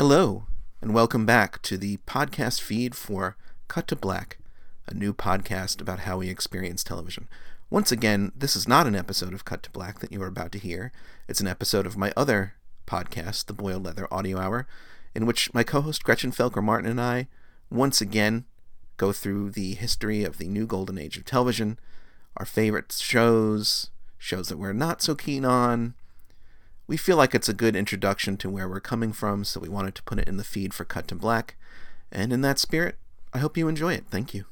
Hello, and welcome back to the podcast feed for Cut to Black, a new podcast about how we experience television. Once again, this is not an episode of Cut to Black that you are about to hear. It's an episode of my other podcast, The Boiled Leather Audio Hour, in which my co host Gretchen Felker Martin and I once again go through the history of the new golden age of television, our favorite shows, shows that we're not so keen on, we feel like it's a good introduction to where we're coming from, so we wanted to put it in the feed for Cut to Black. And in that spirit, I hope you enjoy it. Thank you.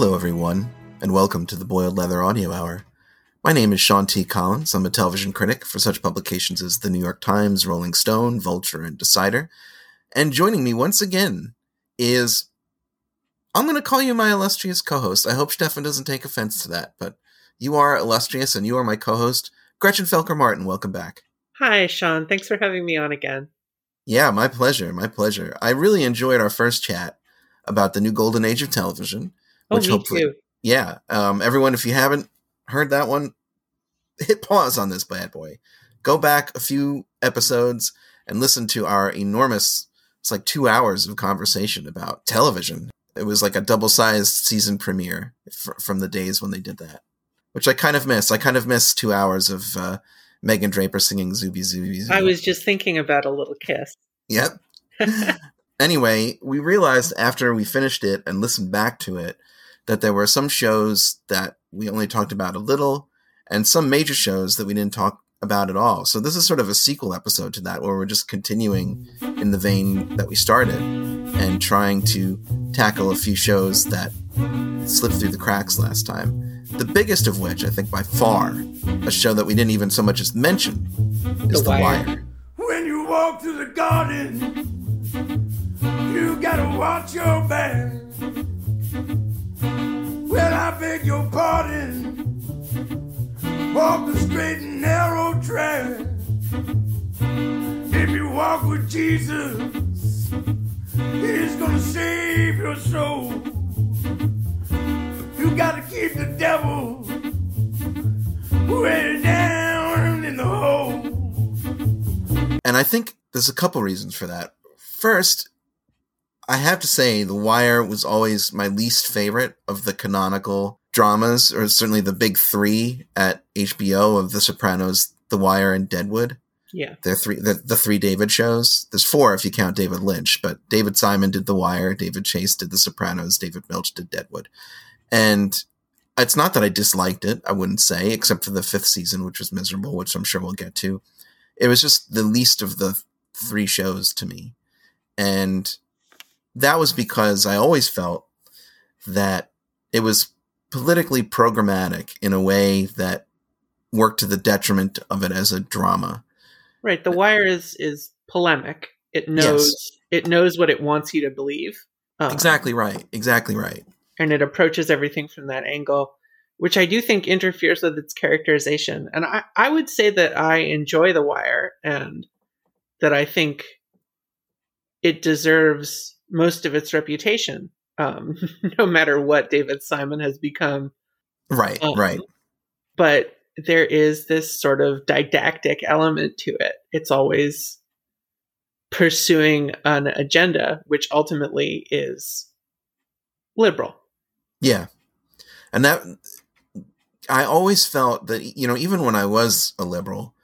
Hello, everyone, and welcome to the Boiled Leather Audio Hour. My name is Sean T. Collins. I'm a television critic for such publications as The New York Times, Rolling Stone, Vulture, and Decider. And joining me once again is. I'm going to call you my illustrious co host. I hope Stefan doesn't take offense to that, but you are illustrious and you are my co host, Gretchen Felker Martin. Welcome back. Hi, Sean. Thanks for having me on again. Yeah, my pleasure. My pleasure. I really enjoyed our first chat about the new golden age of television Oh, which me hopefully, too. Yeah, um, everyone, if you haven't heard that one, hit pause on this bad boy. Go back a few episodes and listen to our enormous. It's like two hours of conversation about television. It was like a double-sized season premiere f- from the days when they did that, which I kind of miss. I kind of miss two hours of uh, Megan Draper singing "Zooby Zooby." Zooby. I was just thinking about a little kiss. Yep. anyway, we realized after we finished it and listened back to it that there were some shows that we only talked about a little and some major shows that we didn't talk about at all. So this is sort of a sequel episode to that where we're just continuing in the vein that we started and trying to tackle a few shows that slipped through the cracks last time. The biggest of which, I think by far, a show that we didn't even so much as mention is The, the Wire. Wire. When you walk through the garden, you gotta watch your back. Well, I beg your pardon. Walk the straight and narrow track. If you walk with Jesus, He's gonna save your soul. You gotta keep the devil way down in the hole. And I think there's a couple reasons for that. First, I have to say, The Wire was always my least favorite of the canonical dramas, or certainly the big three at HBO of The Sopranos, The Wire, and Deadwood. Yeah, they're three the, the three David shows. There's four if you count David Lynch, but David Simon did The Wire, David Chase did The Sopranos, David Milch did Deadwood, and it's not that I disliked it. I wouldn't say, except for the fifth season, which was miserable, which I'm sure we'll get to. It was just the least of the three shows to me, and that was because I always felt that it was politically programmatic in a way that worked to the detriment of it as a drama. Right. The Wire is is polemic. It knows yes. it knows what it wants you to believe. Um, exactly right. Exactly right. And it approaches everything from that angle, which I do think interferes with its characterization. And I, I would say that I enjoy The Wire and that I think it deserves most of its reputation, um, no matter what David Simon has become. Right, um, right. But there is this sort of didactic element to it. It's always pursuing an agenda, which ultimately is liberal. Yeah. And that, I always felt that, you know, even when I was a liberal,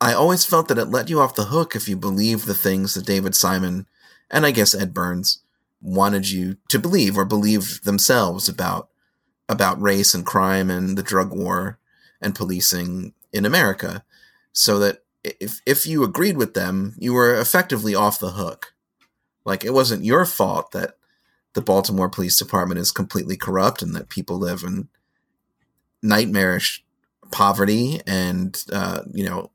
I always felt that it let you off the hook if you believed the things that David Simon and I guess Ed Burns wanted you to believe or believe themselves about about race and crime and the drug war and policing in America. So that if if you agreed with them you were effectively off the hook. Like it wasn't your fault that the Baltimore Police Department is completely corrupt and that people live in nightmarish poverty and uh, you know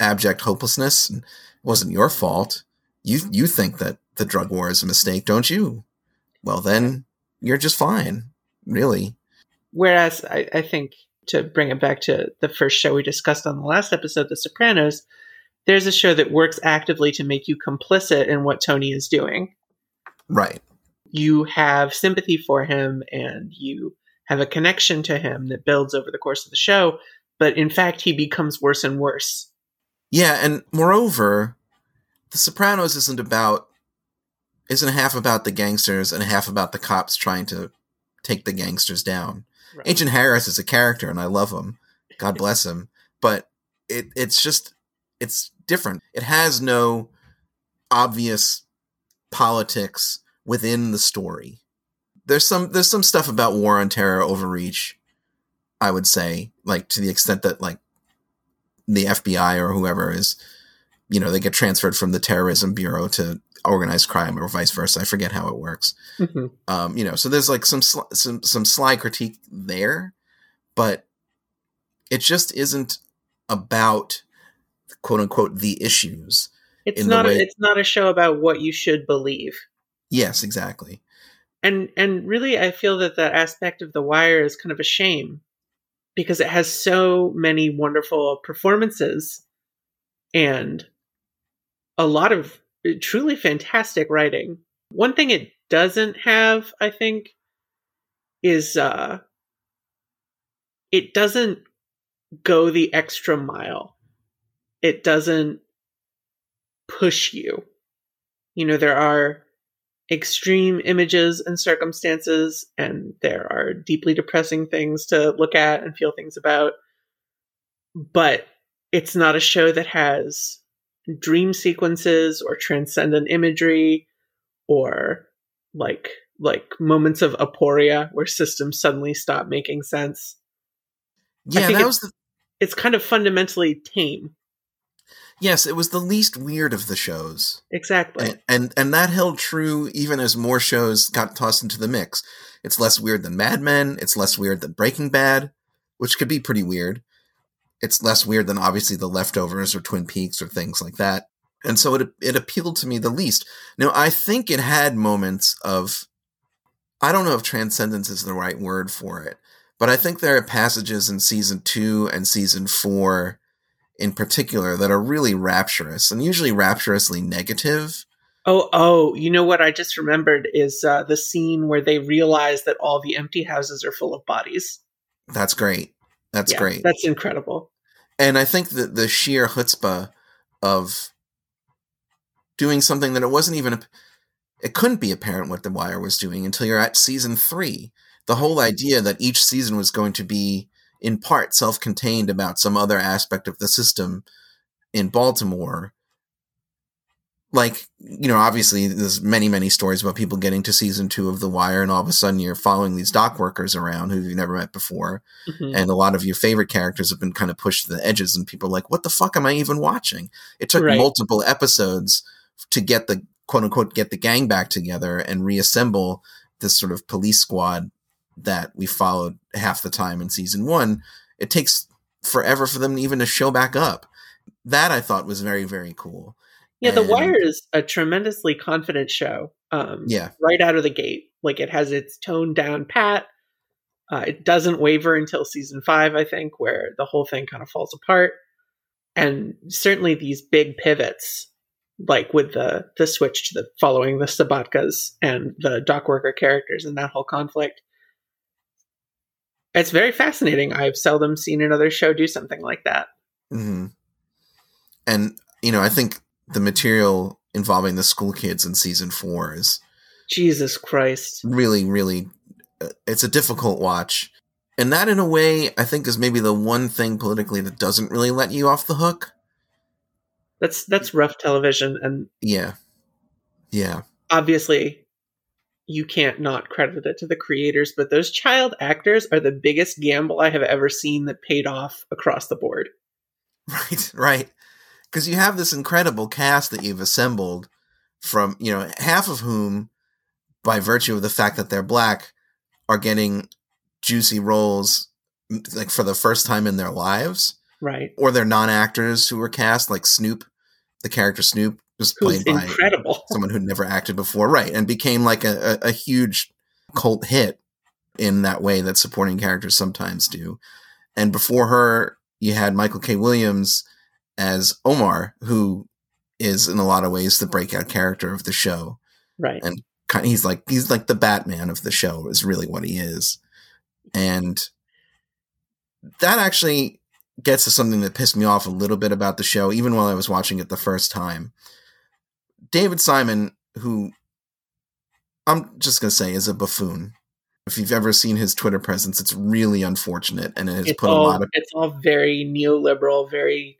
abject hopelessness. It wasn't your fault. You you think that the drug war is a mistake, don't you? Well, then you're just fine, really. Whereas I, I think to bring it back to the first show we discussed on the last episode, The Sopranos, there's a show that works actively to make you complicit in what Tony is doing. Right. You have sympathy for him and you have a connection to him that builds over the course of the show, but in fact, he becomes worse and worse. Yeah, and moreover, The Sopranos isn't about isn't half about the gangsters and half about the cops trying to take the gangsters down. Right. Agent Harris is a character, and I love him. God bless him. But it it's just it's different. It has no obvious politics within the story. There's some there's some stuff about war on terror overreach, I would say, like to the extent that like the FBI or whoever is, you know, they get transferred from the terrorism bureau to organized crime or vice versa. I forget how it works. hmm Um, you know, so there's like some sl- some some sly critique there, but it just isn't about quote unquote the issues. It's not. way- a, it's not a show about what you should believe. Yes, exactly. and and really i feel that that aspect of the wire is kind of a shame because it has so many wonderful performances and a lot of truly fantastic writing one thing it doesn't have i think is uh it doesn't go the extra mile it doesn't push you you know there are extreme images and circumstances, and there are deeply depressing things to look at and feel things about. But it's not a show that has dream sequences or transcendent imagery or like like moments of aporia where systems suddenly stop making sense. Yeah, that was the It's kind of fundamentally tame. yes, it was the least weird of the shows. Exactly. And, and and that held true even as more shows got tossed into the mix. It's less weird than Mad Men. It's less weird than Breaking Bad, which could be pretty weird. It's less weird than obviously The Leftovers or Twin Peaks or things like that. And so it it appealed to me the least. Now I think it had moments of I don't know if transcendence is the right word for it, but I think there are passages in season two and season four in particular that are really rapturous and usually rapturously negative. Oh, oh, you know what I just remembered is uh, the scene where they realize that all the empty houses are full of bodies. That's great. That's Yeah, great. That's incredible. and I think that the sheer chutzpah of doing something that it wasn't even, it couldn't be apparent what The Wire was doing until you're at season three. The whole mm-hmm. idea that each season was going to be in part self contained about some other aspect of the system in Baltimore. Like, you know, obviously there's many, many stories about people getting to season two of The Wire and all of a sudden you're following these dock workers around who you've never met before. Mhm. and a lot of your favorite characters have been kind of pushed to the edges and people are like what the fuck am i even watching? It took Right. multiple episodes to get the quote unquote get the gang back together and reassemble this sort of police squad that we followed half the time in season one. It takes forever for them even to show back up. That i thought was very very cool Yeah, The And- Wire is a tremendously confident show. Um, yeah right out of the gate. Like it has its tone down pat. Uh, it doesn't waver until season five, I think, where the whole thing kind of falls apart. And certainly these big pivots, like with the the switch to the following the Sobotkas and the dock worker characters and that whole conflict. It's very fascinating. I've seldom seen another show do something like that. Mm-hmm. and you know i think the material involving the school kids in season four is Jesus Christ. really really uh, it's a difficult watch. And that in a way i think is maybe the one thing politically that doesn't really let you off the hook. That's that's rough television and yeah. Yeah. obviously you can't not credit it to the creators, but those child actors are the biggest gamble I have ever seen that paid off across the board. right right because you have this incredible cast that you've assembled from you know half of whom by virtue of the fact that they're black are getting juicy roles like for the first time in their lives Right. or they're non-actors who were cast like snoop the character Snoop, just Who's played by incredible. someone who'd never acted before, right? And became like a, a, a huge cult hit in that way that supporting characters sometimes do. And before her, you had Michael K. Williams as Omar, who is in a lot of ways the breakout character of the show. Right. And kind he's like he's like the Batman of the show is really what he is. And that actually gets to something that pissed me off a little bit about the show, even while I was watching it the first time. David Simon, who I'm just gonna say is a buffoon. If you've ever seen his Twitter presence, it's really unfortunate, and it has it's put all a lot of it's all very neoliberal, very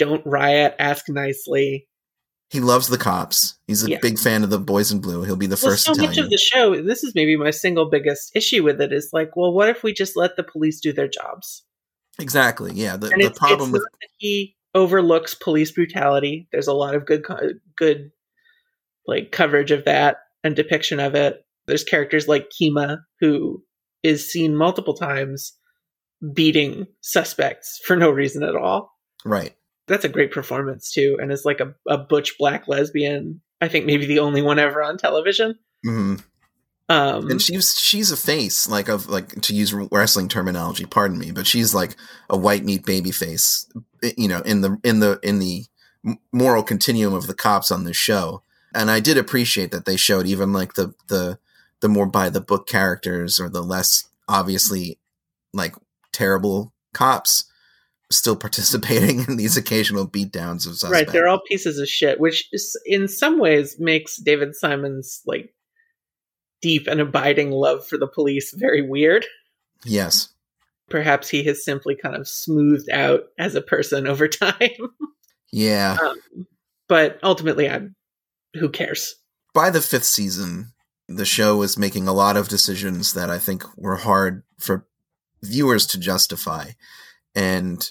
don't riot, ask nicely. he loves the cops. He's a Yeah. big fan of the boys in blue. He'll be the Well, first so to tell much you. of the show, this is maybe my single biggest issue with it is like, well, what if we just let the police do their jobs? exactly, yeah. The, the problem with he overlooks police brutality. There's a lot of good, good, like coverage of that and depiction of it. There's characters like Kima who is seen multiple times beating suspects for no reason at all. right, That's a great performance too, and is like a, a butch black lesbian. I think maybe the only one ever on television. hmm Um, and she's she's a face like of like to use wrestling terminology. Pardon me, but she's like a white meat baby face. You know, in the in the in the moral continuum of the cops on this show. And I did appreciate that they showed even like the the the more by the book characters or the less obviously like terrible cops still participating in these occasional beatdowns of suspects. right, they're all pieces of shit, which is, in some ways makes David Simon's like deep and abiding love for the police very weird. yes. Perhaps he has simply kind of smoothed out as a person over time. Yeah. um, but ultimately, I'm who cares? by the fifth season, the show was making a lot of decisions that I think were hard for viewers to justify. And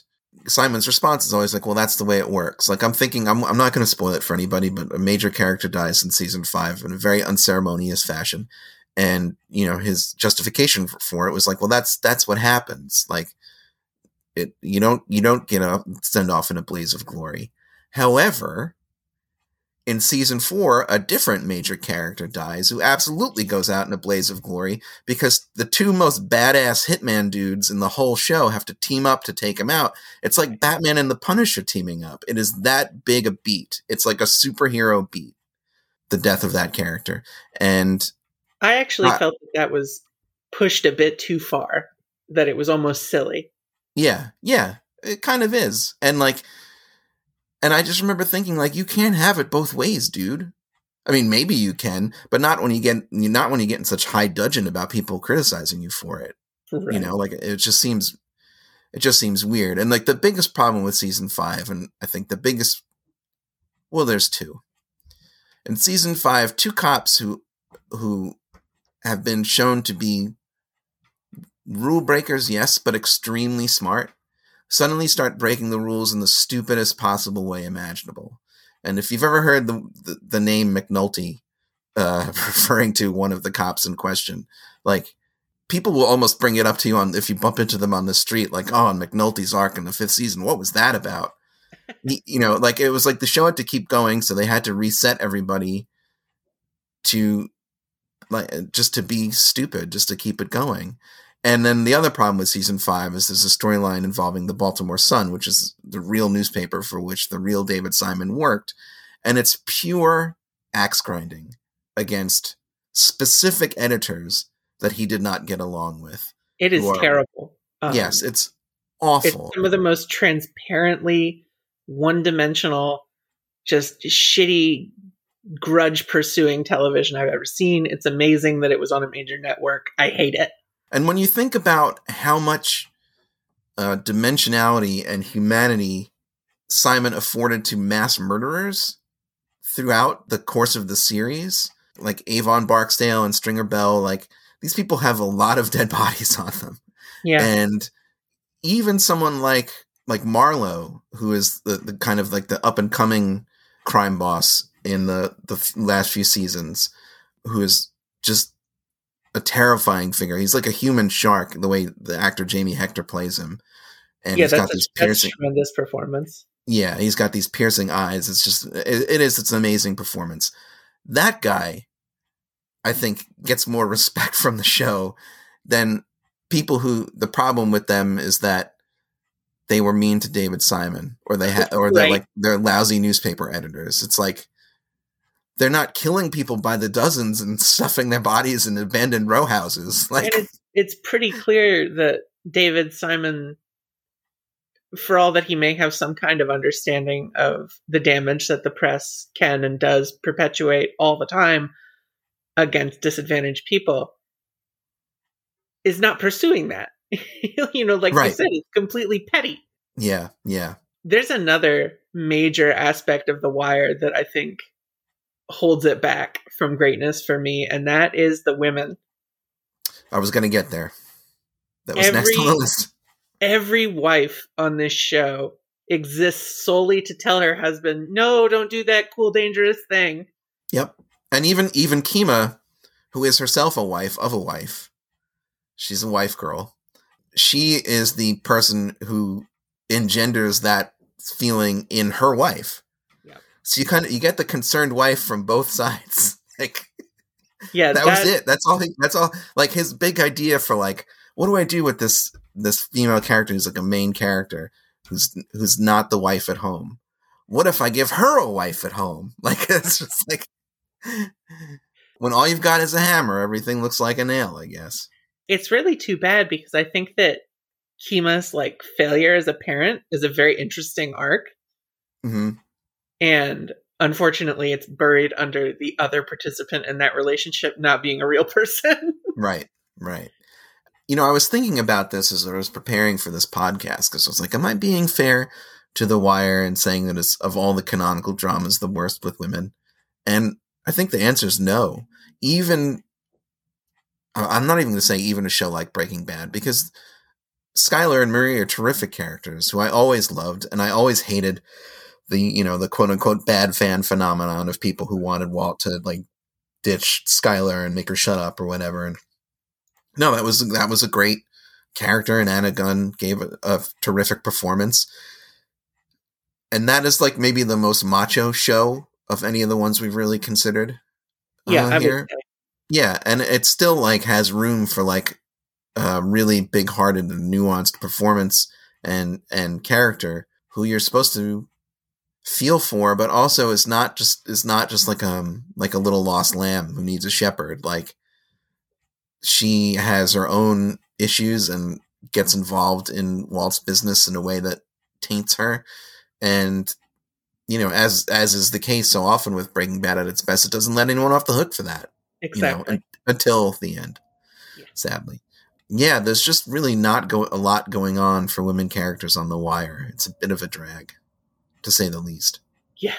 Simon's response is always like, well, that's the way it works. Like, I'm thinking, I'm, I'm not going to spoil it for anybody, but a major character dies in season five in a very unceremonious fashion. And, you know, his justification for, for it was like, well, that's, that's what happens. Like, it, you don't, you don't get a send off in a blaze of glory. However, in season four, a different major character dies who absolutely goes out in a blaze of glory because the two most badass hitman dudes in the whole show have to team up to take him out. It's like Batman and the Punisher teaming up. It is that big a beat. It's like a superhero beat. The death of that character. And I actually I- felt that that was pushed a bit too far, that it was almost silly. yeah, yeah, it kind of is. And like, and I just remember thinking, like, you can't have it both ways, dude. I mean, maybe you can, but not when you get not when you get in such high dudgeon about people criticizing you for it. Right. You know, like it just seems it just seems weird. And like the biggest problem with season five, and I think the biggest well, there's two. In season five, two cops who who have been shown to be rule breakers, yes, but extremely smart, suddenly start breaking the rules in the stupidest possible way imaginable. And if you've ever heard the the, the name McNulty uh, referring to one of the cops in question, like people will almost bring it up to you on if you bump into them on the street, like, oh, McNulty's arc in the fifth season, what was that about? You know, like it was like the show had to keep going, so they had to reset everybody to like just to be stupid, just to keep it going. And then the other problem with season five is there's a storyline involving the Baltimore Sun, which is the real newspaper for which the real David Simon worked. And it's pure axe grinding against specific editors that he did not get along with. it is are- terrible. Um, yes, it's awful. it's some of the most transparently one-dimensional, just shitty grudge pursuing television I've ever seen. It's amazing that it was on a major network. I hate it. And when you think about how much uh, dimensionality and humanity Simon afforded to mass murderers throughout the course of the series, like Avon Barksdale and Stringer Bell, like these people have a lot of dead bodies on them. Yeah. And even someone like like Marlowe, who is the, the kind of like the up and coming crime boss in the the last few seasons, who is just a terrifying figure. He's like a human shark, the way the actor Jamie Hector plays him, and yeah, he's got these piercing. tremendous performance. Yeah, he's got these piercing eyes. It's just it, it is it's an amazing performance. That guy I think gets more respect from the show than people who the problem with them is that they were mean to David Simon or they had or they're Right. like they're lousy newspaper editors. It's like they're not killing people by the dozens and stuffing their bodies in abandoned row houses. Like and it's it's pretty clear that David Simon, for all that he may have some kind of understanding of the damage that the press can and does perpetuate all the time against disadvantaged people, is not pursuing that. you know, like you said, it's completely petty. yeah, yeah. There's another major aspect of The Wire that I think holds it back from greatness for me, and that is the women. I was gonna get there. That was next on the list. every wife on this show exists solely to tell her husband, "No, don't do that cool, dangerous thing." Yep. And even even Kima, who is herself a wife of a wife, she's a wife girl. She is the person who engenders that feeling in her wife. So you kind of you get the concerned wife from both sides. Like Yeah, that, was it. That's all. He, that's all. Like his big idea for like, what do I do with this this female character who's like a main character who's who's not the wife at home? What if I give her a wife at home? Like it's just like when all you've got is a hammer, everything looks like a nail. I guess. It's really too bad because I think that Kima's like failure as a parent is a very interesting arc, hmm and unfortunately, it's buried under the other participant in that relationship not being a real person. Right. Right. You know, I was thinking about this as I was preparing for this podcast because I was like, am I being fair to The Wire and saying that it's of all the canonical dramas the worst with women? And I think the answer is no. Even I'm not even going to say even a show like Breaking Bad because Skylar and Marie are terrific characters who I always loved and I always hated the you know the quote unquote bad fan phenomenon of people who wanted Walt to like ditch Skylar and make her shut up or whatever. And no, that was that was a great character, and Anna Gunn gave a, a terrific performance. And that is like maybe the most macho show of any of the ones we've really considered. yeah, uh, would here. Yeah, and it still like has room for like a really big-hearted and nuanced performance and and character who you're supposed to feel for, but also is not just is not just like um like a little lost lamb who needs a shepherd. Like she has her own issues and gets involved in Walt's business in a way that taints her, and you know as as is the case so often with Breaking Bad at its best, it doesn't let anyone off the hook for that exactly. you know, un- until the end. Yeah. Sadly, yeah. There's just really not go- a lot going on for women characters on The Wire. It's a bit of a drag, to say the least. Yeah.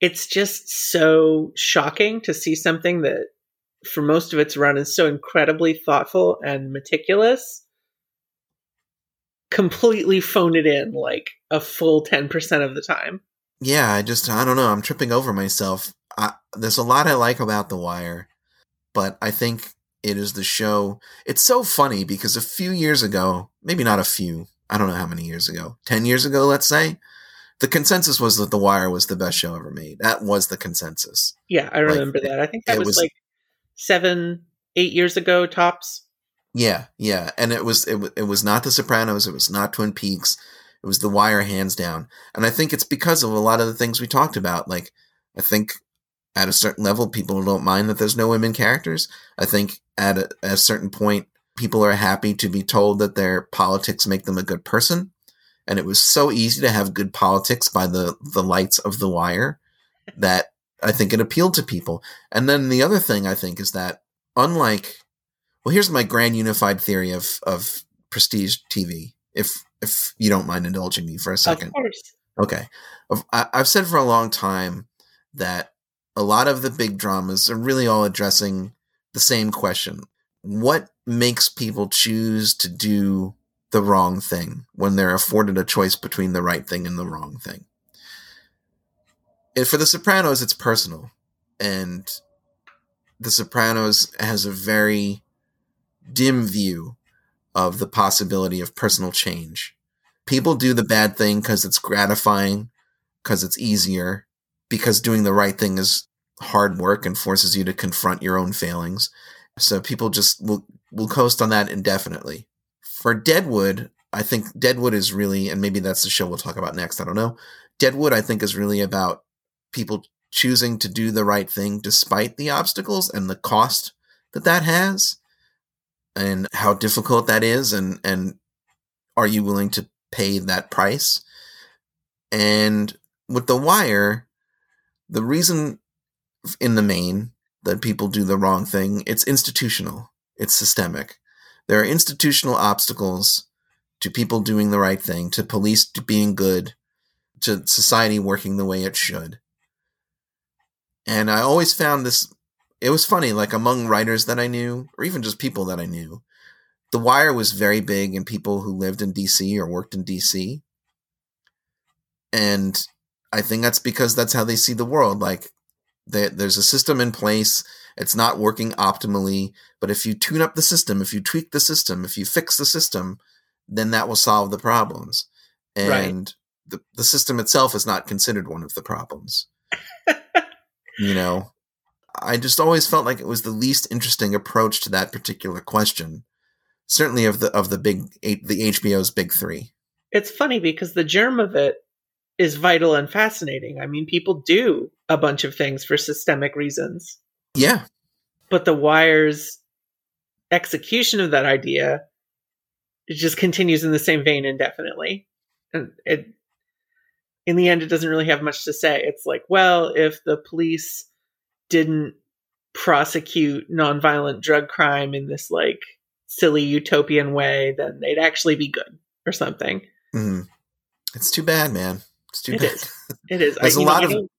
It's just so shocking to see something that, for most of its run, is so incredibly thoughtful and meticulous, completely phone it in like a full 10% of the time. Yeah, I just I don't know. I'm tripping over myself. I, there's a lot I like about The Wire, but I think it is the show. It's so funny because a few years ago, maybe not a few, I don't know how many years ago, ten years ago, let's say, the consensus was that The Wire was the best show ever made. That was the consensus. Yeah, I Like, remember that. I think that it was, was- like seven, eight years ago, tops. Yeah, yeah, and it was it, it was not The Sopranos, it was not Twin Peaks, it was The Wire, hands down. And I think it's because of a lot of the things we talked about. Like, I think at a certain level, people don't mind that there's no women characters. I think at a, at a certain point, people are happy to be told that their politics make them a good person. And it was so easy to have good politics by the the lights of The Wire that I think it appealed to people. And then the other thing I think is that unlike well, here's my grand unified theory of of prestige TV. If if you don't mind indulging me for a second, Of course. okay. I, I've said for a long time that a lot of the big dramas are really all addressing the same question: What makes people choose to do the wrong thing when they're afforded a choice between the right thing and the wrong thing? And for The Sopranos, it's personal, and The Sopranos has a very dim view of the possibility of personal change People do the bad thing because it's gratifying, because it's easier, because doing the right thing is hard work and forces you to confront your own failings. So people just will will coast on that indefinitely. For Deadwood, I think Deadwood is really, and maybe that's the show we'll talk about next. I don't know. Deadwood, I think, is really about people choosing to do the right thing despite the obstacles and the cost that that has, and how difficult that is, and and are you willing to pay that price? And with The Wire, the reason in the main that people do the wrong thing, it's institutional, it's systemic. There are institutional obstacles to people doing the right thing, to police being good, to society working the way it should. And I always found this, it was funny, like among writers that I knew, or even just people that I knew, The Wire was very big in people who lived in DC or worked in DC. And I think that's because that's how they see the world. Like, there's a system in place. It's not working optimally. But if you tune up the system, if you tweak the system, if you fix the system, then that will solve the problems. And right. the, the system itself is not considered one of the problems. you know, I just always felt like it was the least interesting approach to that particular question. Certainly of the of the big the HBO's big 3. It's funny because the germ of it is vital and fascinating. I mean, people do a bunch of things for systemic reasons. Yeah. But the Wire's execution of that idea it just continues in the same vein indefinitely. And it in the end it doesn't really have much to say. It's like, well, if the police didn't prosecute nonviolent drug crime in this like silly utopian way, then they'd actually be good or something. Mm. It's too bad, man. It's too it bad. Is. It is. There's I, a lot know, of. I don't,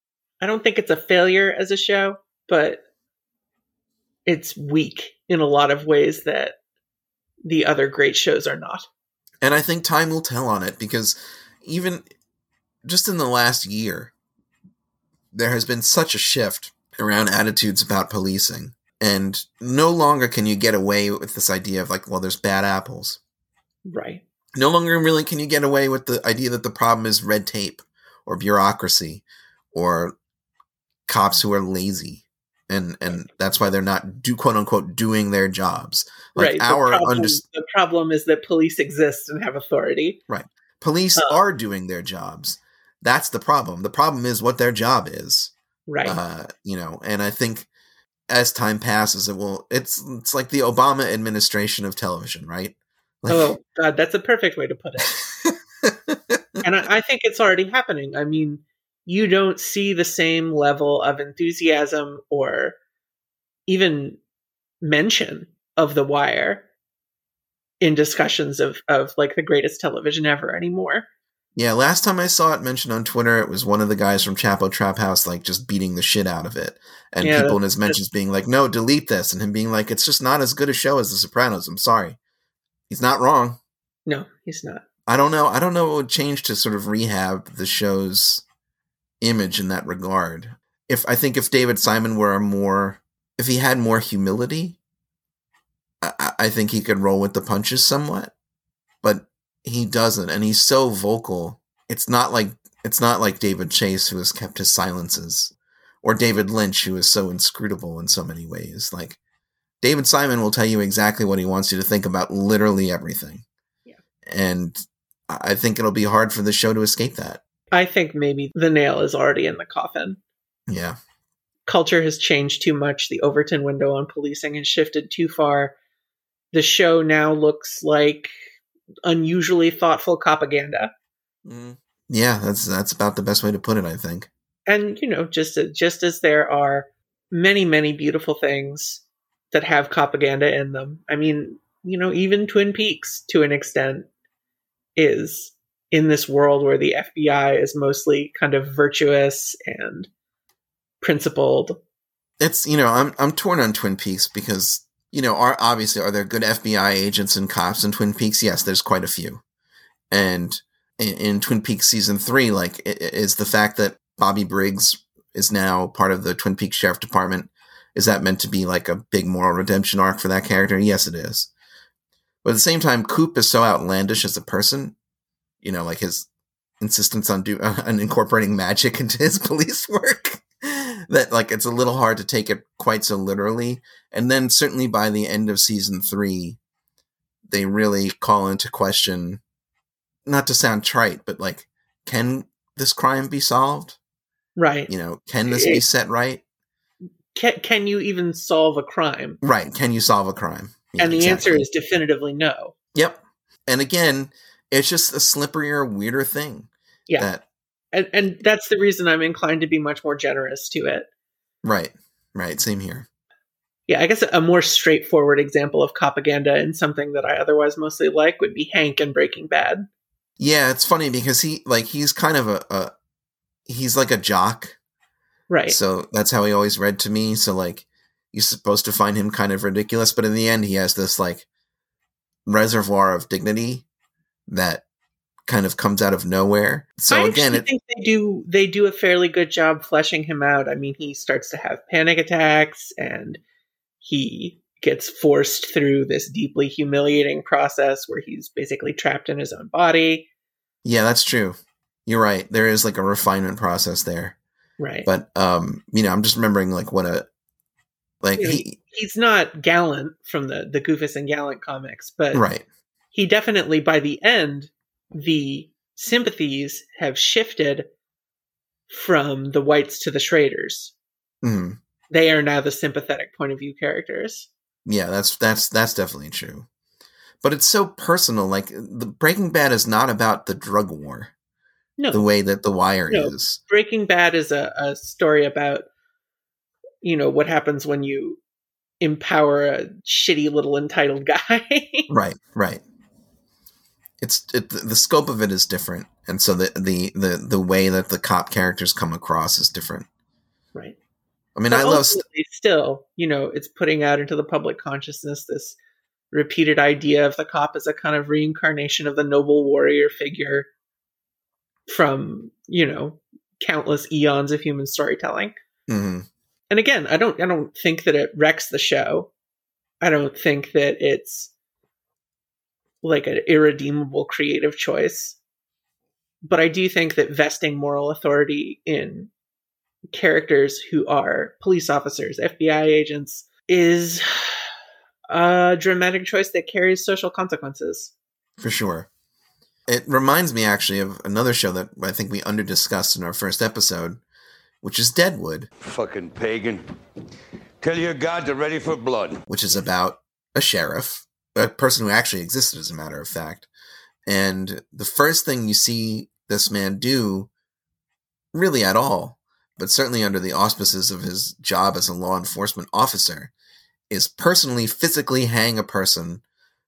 I don't think it's a failure as a show, but it's weak in a lot of ways that the other great shows are not. And I think time will tell on it because even just in the last year, there has been such a shift around attitudes about policing. And no longer can you get away with this idea of like, well, there's bad apples. Right. No longer really can you get away with the idea that the problem is red tape or bureaucracy or cops who are lazy and and that's why they're not do quote unquote doing their jobs. Like right. Our the problem, the problem is that police exist and have authority. Right. Police uh, are doing their jobs. That's the problem. The problem is what their job is. Right. Uh, you know, and I think as time passes, it will. It's it's like the Obama administration of television, right? Like, oh God, that's a perfect way to put it. and I, I think it's already happening. I mean, you don't see the same level of enthusiasm or even mention of the wire in discussions of of like the greatest television ever anymore. Yeah, last time I saw it mentioned on Twitter, it was one of the guys from Chapo Trap House like just beating the shit out of it, and yeah, people in his mentions being like, "No, delete this," and him being like, "It's just not as good a show as The Sopranos." I'm sorry, he's not wrong. No, he's not. I don't know. I don't know what would change to sort of rehab the show's image in that regard. If I think if David Simon were a more, if he had more humility, I, I think he could roll with the punches somewhat, but he doesn't, and he's so vocal. It's not like it's not like David Chase who has kept his silences, or David Lynch who is so inscrutable in so many ways. Like David Simon will tell you exactly what he wants you to think about literally everything. Yeah. And I think it'll be hard for the show to escape that. I think maybe the nail is already in the coffin. Yeah. Culture has changed too much. The Overton window on policing has shifted too far. The show now looks like unusually thoughtful propaganda. Mm. Yeah, that's that's about the best way to put it, I think. And you know, just just as there are many many beautiful things that have propaganda in them. I mean, you know, even Twin Peaks to an extent is in this world where the FBI is mostly kind of virtuous and principled. It's you know I'm I'm torn on Twin Peaks because you know are obviously are there good FBI agents and cops in Twin Peaks? Yes, there's quite a few, and in, in Twin Peaks season three, like is the fact that Bobby Briggs is now part of the Twin Peaks Sheriff Department. Is that meant to be like a big moral redemption arc for that character? Yes, it is. But at the same time, Coop is so outlandish as a person you know, like his insistence on do on incorporating magic into his police work. that like it's a little hard to take it quite so literally. And then certainly by the end of season three, they really call into question, not to sound trite, but like, can this crime be solved? Right. You know, can this be set right? Can, can you even solve a crime? Right. Can you solve a crime? Yeah, and the exactly. answer is definitively no. Yep. And again, it's just a slipperier, weirder thing. Yeah. That, and, and that's the reason I'm inclined to be much more generous to it. Right. Right. Same here. Yeah, I guess a more straightforward example of propaganda and something that I otherwise mostly like would be Hank in Breaking Bad. Yeah, it's funny because he like he's kind of a, a he's like a jock. Right. So that's how he always read to me. So like you're supposed to find him kind of ridiculous, but in the end he has this like reservoir of dignity that kind of comes out of nowhere. So I again, it, think they do they do a fairly good job fleshing him out. I mean, he starts to have panic attacks and he gets forced through this deeply humiliating process where he's basically trapped in his own body. Yeah, that's true. You're right. There is like a refinement process there. Right. But um, you know, I'm just remembering like what a like you know, he, he's not gallant from the the Goofus and Gallant comics, but right. He definitely by the end the sympathies have shifted from the whites to the Schraders. Mm-hmm. They are now the sympathetic point of view characters. Yeah, that's that's that's definitely true. But it's so personal. Like the Breaking Bad is not about the drug war. No. The way that The Wire no. is. Breaking Bad is a, a story about you know what happens when you empower a shitty little entitled guy. right, right it's it, the scope of it is different, and so the the the the way that the cop characters come across is different. Right. I mean, but I love st- still, you know, it's putting out into the public consciousness this repeated idea of the cop as a kind of reincarnation of the noble warrior figure from you know countless eons of human storytelling. Mm-hmm. And again, I don't I don't think that it wrecks the show. I don't think that it's like an irredeemable creative choice. But I do think that vesting moral authority in characters who are police officers, FBI agents, is a dramatic choice that carries social consequences. For sure. It reminds me actually of another show that I think we underdiscussed in our first episode, which is Deadwood. Fucking pagan. Tell your God they're ready for blood. Which is about a sheriff a person who actually existed, as a matter of fact. And the first thing you see this man do, really at all, but certainly under the auspices of his job as a law enforcement officer, is personally physically hang a person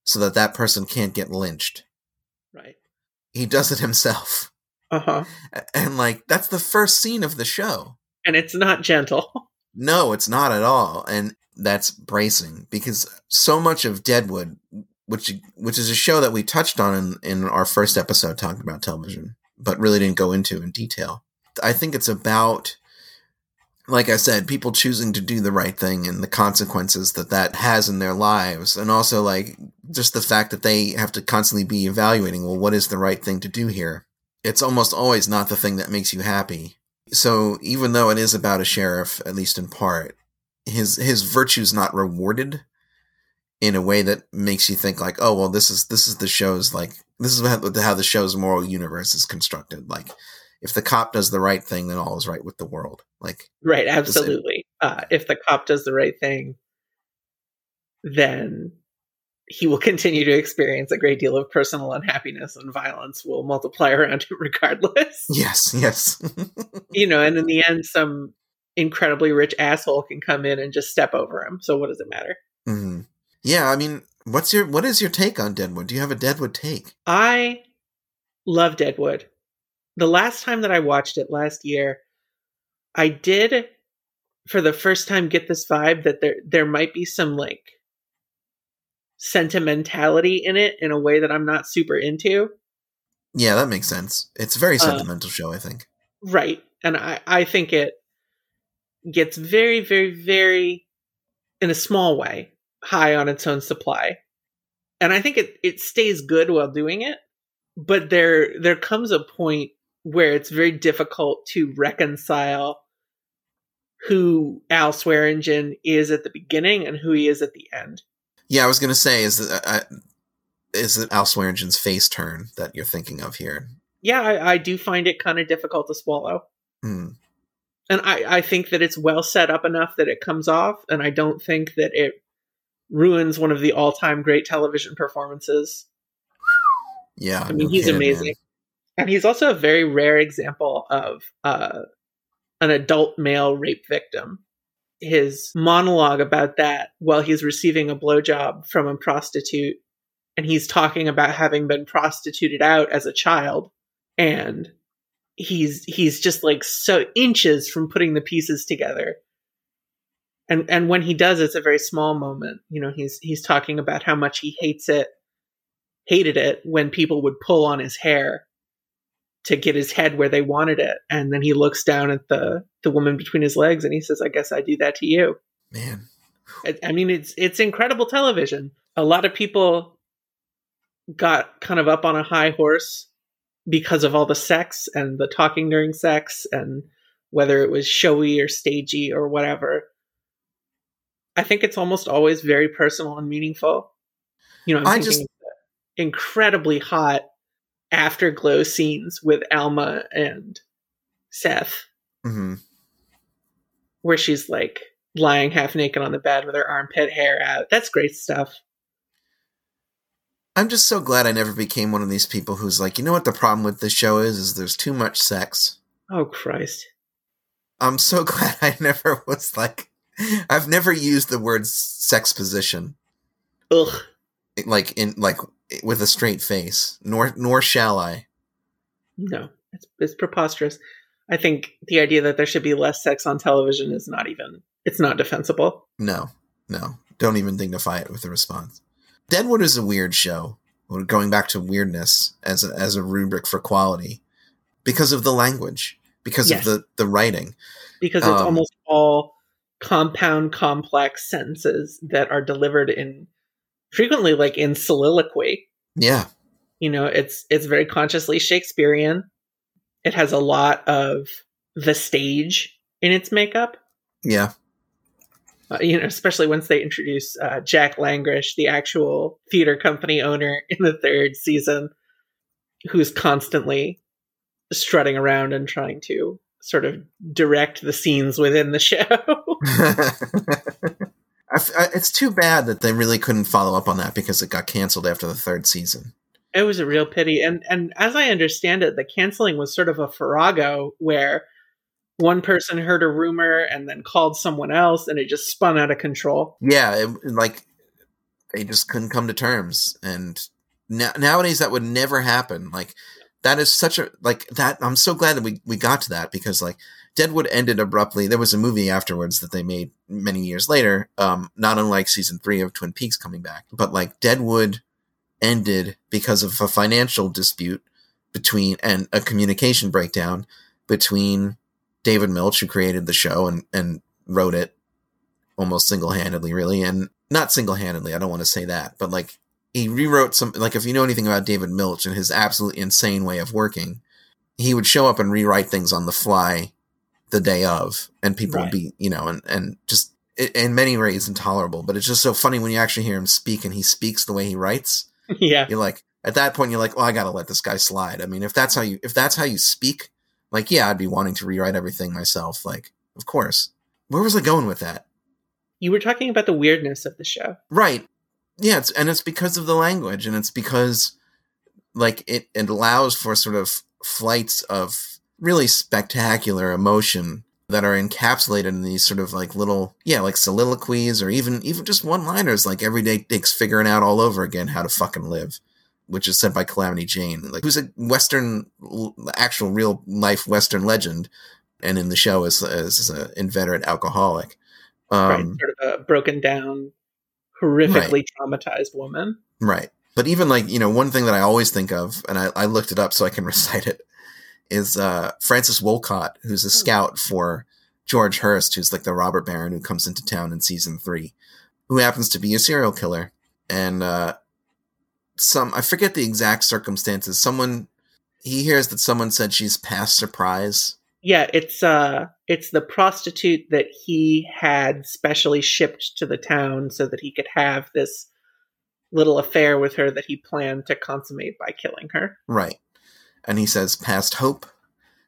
so that that person can't get lynched. Right. He does it himself. Uh huh. And like that's the first scene of the show. And it's not gentle. No, it's not at all. And that's bracing because so much of Deadwood, which which is a show that we touched on in, in our first episode talking about television, but really didn't go into in detail. I think it's about, like I said, people choosing to do the right thing and the consequences that that has in their lives, and also like just the fact that they have to constantly be evaluating, well, what is the right thing to do here? It's almost always not the thing that makes you happy. So even though it is about a sheriff, at least in part, his his virtue's not rewarded in a way that makes you think like, oh well, this is this is the show's like this is how, how the show's moral universe is constructed. Like, if the cop does the right thing, then all is right with the world. Like, right, absolutely. Uh, if the cop does the right thing, then he will continue to experience a great deal of personal unhappiness and violence will multiply around him regardless. Yes, yes. you know, and in the end, some incredibly rich asshole can come in and just step over him. So what does it matter? Mm-hmm. Yeah, I mean, what's your what is your take on Deadwood? Do you have a Deadwood take? I love Deadwood. The last time that I watched it last year, I did for the first time get this vibe that there there might be some like sentimentality in it in a way that I'm not super into. Yeah, that makes sense. It's a very uh, sentimental uh, show, I think. Right. And I, I think it gets very, very, very, in a small way, high on its own supply. And I think it, it stays good while doing it. but there there comes a point where it's very difficult to reconcile who Al Swearingen is at the beginning and who he is at the end. Yeah, I was gonna say is that uh, is it Al Swearingen's face turn that you're thinking of here? Yeah, I, I do find it kind of difficult to swallow. Hmm. And I, I think that it's well set up enough that it comes off, and I don't think that it ruins one of the all-time great television performances. Yeah, I mean, no he's kidding, amazing, man. and he's also a very rare example of uh, an adult male rape victim. His monologue about that while he's receiving a blowjob from a prostitute, and he's talking about having been prostituted out as a child, and he's he's just like so inches from putting the pieces together. And and when he does it's a very small moment. You know he's he's talking about how much he hates it hated it when people would pull on his hair to get his head where they wanted it. And then he looks down at the the woman between his legs and he says i guess i do that to you. Man, I, I mean, it's it's incredible television. A lot of people got kind of up on a high horse because of all the sex and the talking during sex and whether it was showy or stagey or whatever. I think it's almost always very personal and meaningful. You know, I'm I just- incredibly hot afterglow scenes with Alma and Seth hmm where she's like lying half naked on the bed with her armpit hair out. That's great stuff. I'm just so glad I never became one of these people who's like, you know what the problem with this show is? Is there's too much sex. Oh Christ. I'm so glad I never was like, I've never used the word sex position Ugh. like in like with a straight face. Nor nor shall I. No. It's it's preposterous. I think the idea that there should be less sex on television is not even it's not defensible. No, no. Don't even dignify it with a response. Deadwood is a weird show. We're Going back to weirdness as a, as a rubric for quality, because of the language, because Yes. of the the writing. Because it's Um, almost all compound complex sentences that are delivered in frequently like in soliloquy. Yeah, You know, it's it's very consciously Shakespearean. It has a lot of the stage in its makeup. yeah, uh, you know, especially once they introduce uh, Jack Langrishe, the actual theater company owner in the third season, who's constantly strutting around and trying to sort of direct the scenes within the show. I f- I- it's too bad that they really couldn't follow up on that because it got canceled after the third season. it was a real pity, and and as I understand it, the canceling was sort of a farrago where one person heard a rumor and then called someone else, and it just spun out of control. Yeah, it, like they just couldn't come to terms, and now, nowadays that would never happen. Like that is such a like that. I'm so glad that we we got to that because like Deadwood ended abruptly. There was a movie afterwards that they made many years later, um, not unlike season three of Twin Peaks coming back, but like Deadwood ended because of a financial dispute between and a communication breakdown between David Milch, who created the show and and wrote it almost single handedly, really, and not single handedly. I don't want to say that, but like he rewrote some. Like if you know anything about David Milch and his absolutely insane way of working, he would show up and rewrite things on the fly the day of, and people Right. would be, you know, and and just in many ways intolerable. But it's just so funny when you actually hear him speak and he speaks the way he writes. yeah, You're like, at that point, you're like, well, I gotta let this guy slide. I mean, if that's how you if that's how you speak, like, yeah, I'd be wanting to rewrite everything myself. Like, of course. Where was I going with that? you were talking about the weirdness of the show. Right. Yeah, it's, and it's because of the language, and it's because like it, it allows for sort of flights of really spectacular emotion that are encapsulated in these sort of like little yeah like soliloquies or even even just one liners like everyday dicks figuring out all over again how to fucking live which is said by calamity jane like who's a western actual real life western legend and in the show is is an inveterate alcoholic um right, sort of a broken down, horrifically traumatized woman. Right. But even like, you know, one thing that I always think of, and I, I looked it up so I can recite it, is uh, Francis Wolcott, who's a scout for George Hearst, who's like the robber baron who comes into town in season three, who happens to be a serial killer. And uh, some I forget the exact circumstances. Someone he hears that someone said she's past surprise. Yeah, it's uh it's the prostitute that he had specially shipped to the town so that he could have this little affair with her that he planned to consummate by killing her. Right. And he says past hope,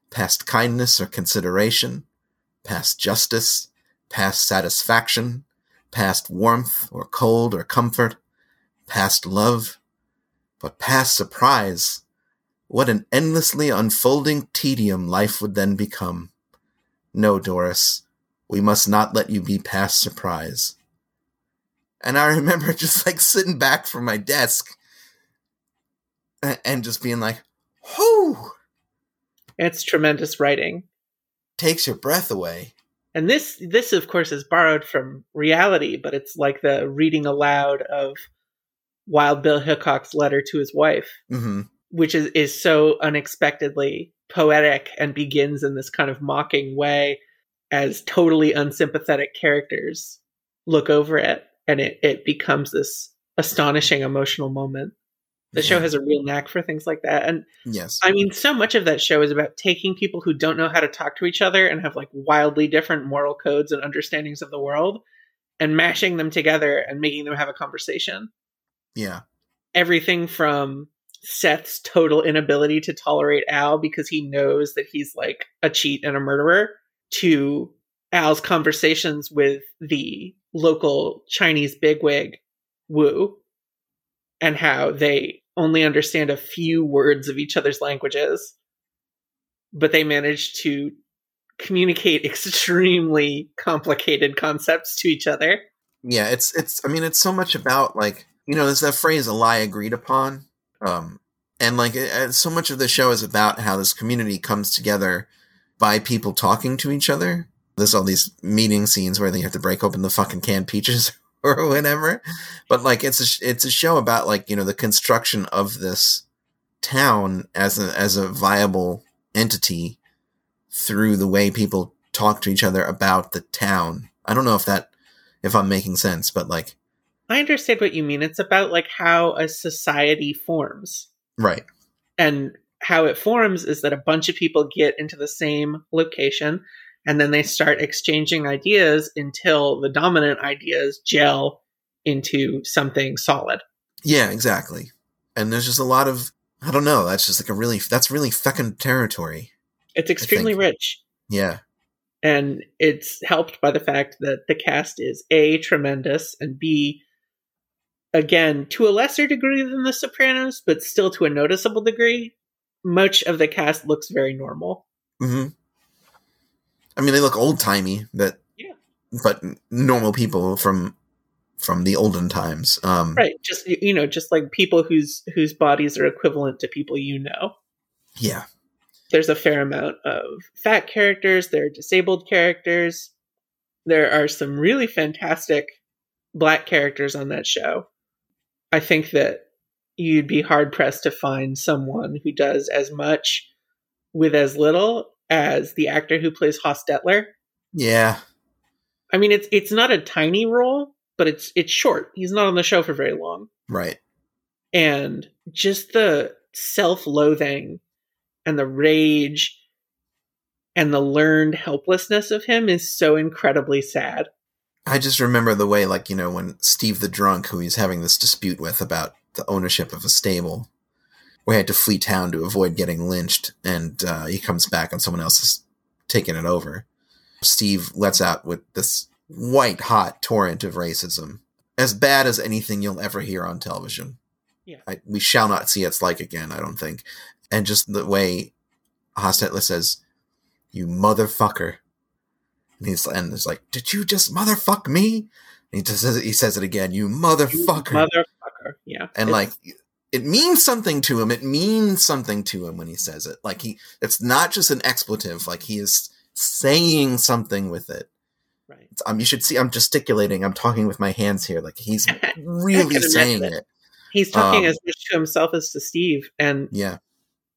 past kindness or consideration, past justice, past satisfaction, past warmth or cold or comfort, past love, but past surprise. What an endlessly unfolding tedium life would then become. No, Doris, we must not let you be past surprise. And I remember just like sitting back from my desk and just being like, whoo! It's tremendous writing. Takes your breath away. And this this of course is borrowed from reality, but it's like the reading aloud of Wild Bill Hickok's letter to his wife, hmm which is is so unexpectedly poetic and begins in this kind of mocking way as totally unsympathetic characters look over it and it, it becomes this astonishing emotional moment. The show has a real knack for things like that. And Yes. I mean, so much of that show is about taking people who don't know how to talk to each other and have like wildly different moral codes and understandings of the world and mashing them together and making them have a conversation. Yeah. Everything from Seth's total inability to tolerate Al because he knows that he's like a cheat and a murderer to Al's conversations with the local Chinese bigwig, Wu, and how they only understand a few words of each other's languages, but they manage to communicate extremely complicated concepts to each other. Yeah, it's it's I mean it's so much about like, you know, there's that phrase a lie agreed upon. Um and like so much of the show is about how this community comes together by people talking to each other. There's all these meeting scenes where they have to break open the fucking canned peaches or whatever. But like it's a it's a show about like, you know, the construction of this town as a as a viable entity through the way people talk to each other about the town. I don't know if that if I'm making sense, but like I understand what you mean. It's about like how a society forms. right. And how it forms is that a bunch of people get into the same location and then they start exchanging ideas until the dominant ideas gel into something solid. Yeah, exactly. And there's just a lot of I don't know, that's just like a really that's really fecund territory. It's extremely rich. Yeah. And it's helped by the fact that the cast is A, tremendous, and B, again, to a lesser degree than The Sopranos, but still to a noticeable degree, much of the cast looks very normal. hmm I mean they look old timey, but Yeah. but normal people from from the olden times. Um Right. Just, you know, just like people whose whose bodies are equivalent to people you know. yeah. there's a fair amount of fat characters there are disabled characters there are some really fantastic black characters on that show i think that you'd be hard pressed to find someone who does as much with as little as the actor who plays Hostetler. Yeah. I mean, it's it's not a tiny role, but it's it's short. He's not on the show for very long, Right. and just the self-loathing and the rage and the learned helplessness of him is so incredibly sad. I just remember the way, like, you know, when Steve the drunk, who he's having this dispute with about the ownership of a stable, we had to flee town to avoid getting lynched, and uh, he comes back and someone else is taking it over. Steve lets out with this white hot torrent of racism, as bad as anything you'll ever hear on television. Yeah. I, we shall not see its like again, I don't think. And just the way Hostetler says, "You motherfucker," and he's and it's like, "Did you just motherfuck me?" And he just says it, he says it again, "You motherfucker," Motherfucker. Yeah. and It's- like it means something to him. It means something to him when he says it. Like he, it's not just an expletive. Like he is saying something with it. right. Um, you should see. I'm gesticulating. I'm talking with my hands here. Like he's really saying it. it. He's talking Um, as much to himself as to Steve. And, Yeah.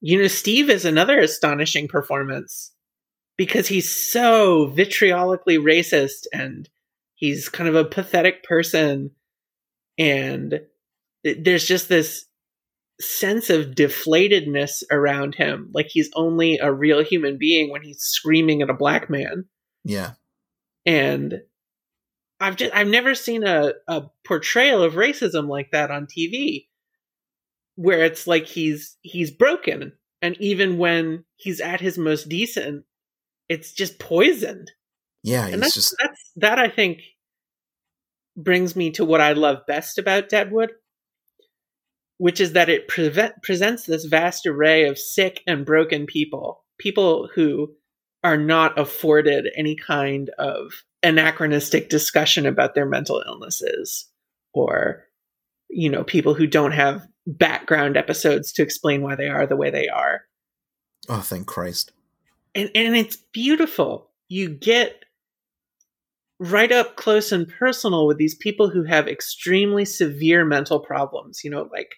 you know, Steve is another astonishing performance because he's so vitriolically racist and he's kind of a pathetic person. And there's just this sense of deflatedness around him, like he's only a real human being when he's screaming at a black man. Yeah. And I've just I've never seen a, a portrayal of racism like that on TV where it's like he's he's broken and even when he's at his most decent it's just poisoned Yeah, and that's, just that's that i think brings me to what i love best about deadwood which is that it prevent, presents this vast array of sick and broken people people who are not afforded any kind of anachronistic discussion about their mental illnesses or you know people who don't have background episodes to explain why they are the way they are oh thank Christ. And and it's beautiful. You get right up close and personal with these people who have extremely severe mental problems you know like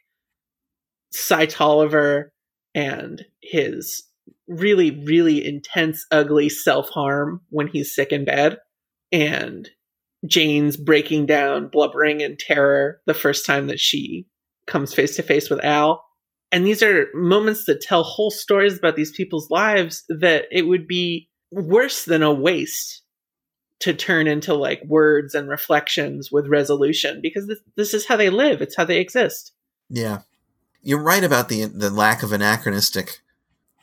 cy tolliver and his really really intense ugly self-harm when he's sick in bed and jane's breaking down blubbering in terror the first time that she comes face to face with al and these are moments that tell whole stories about these people's lives that it would be worse than a waste to turn into like words and reflections with resolution because this, this is how they live. It's how they exist. Yeah. You're right about the the lack of anachronistic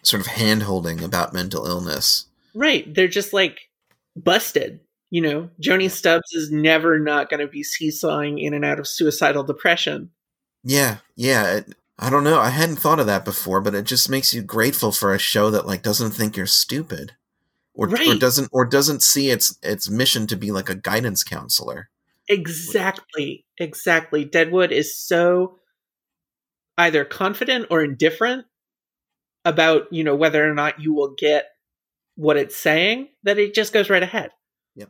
sort of hand holding about mental illness. right. They're just like busted you know? Joanie stubbs is never not going to be seesawing in and out of suicidal depression. Yeah, yeah. I don't know. I hadn't thought of that before, but it just makes you grateful for a show that like doesn't think you're stupid, or or doesn't or doesn't see its its mission to be like a guidance counselor. exactly exactly deadwood is so either confident or indifferent about you know whether or not you will get what it's saying that it just goes right ahead Yep.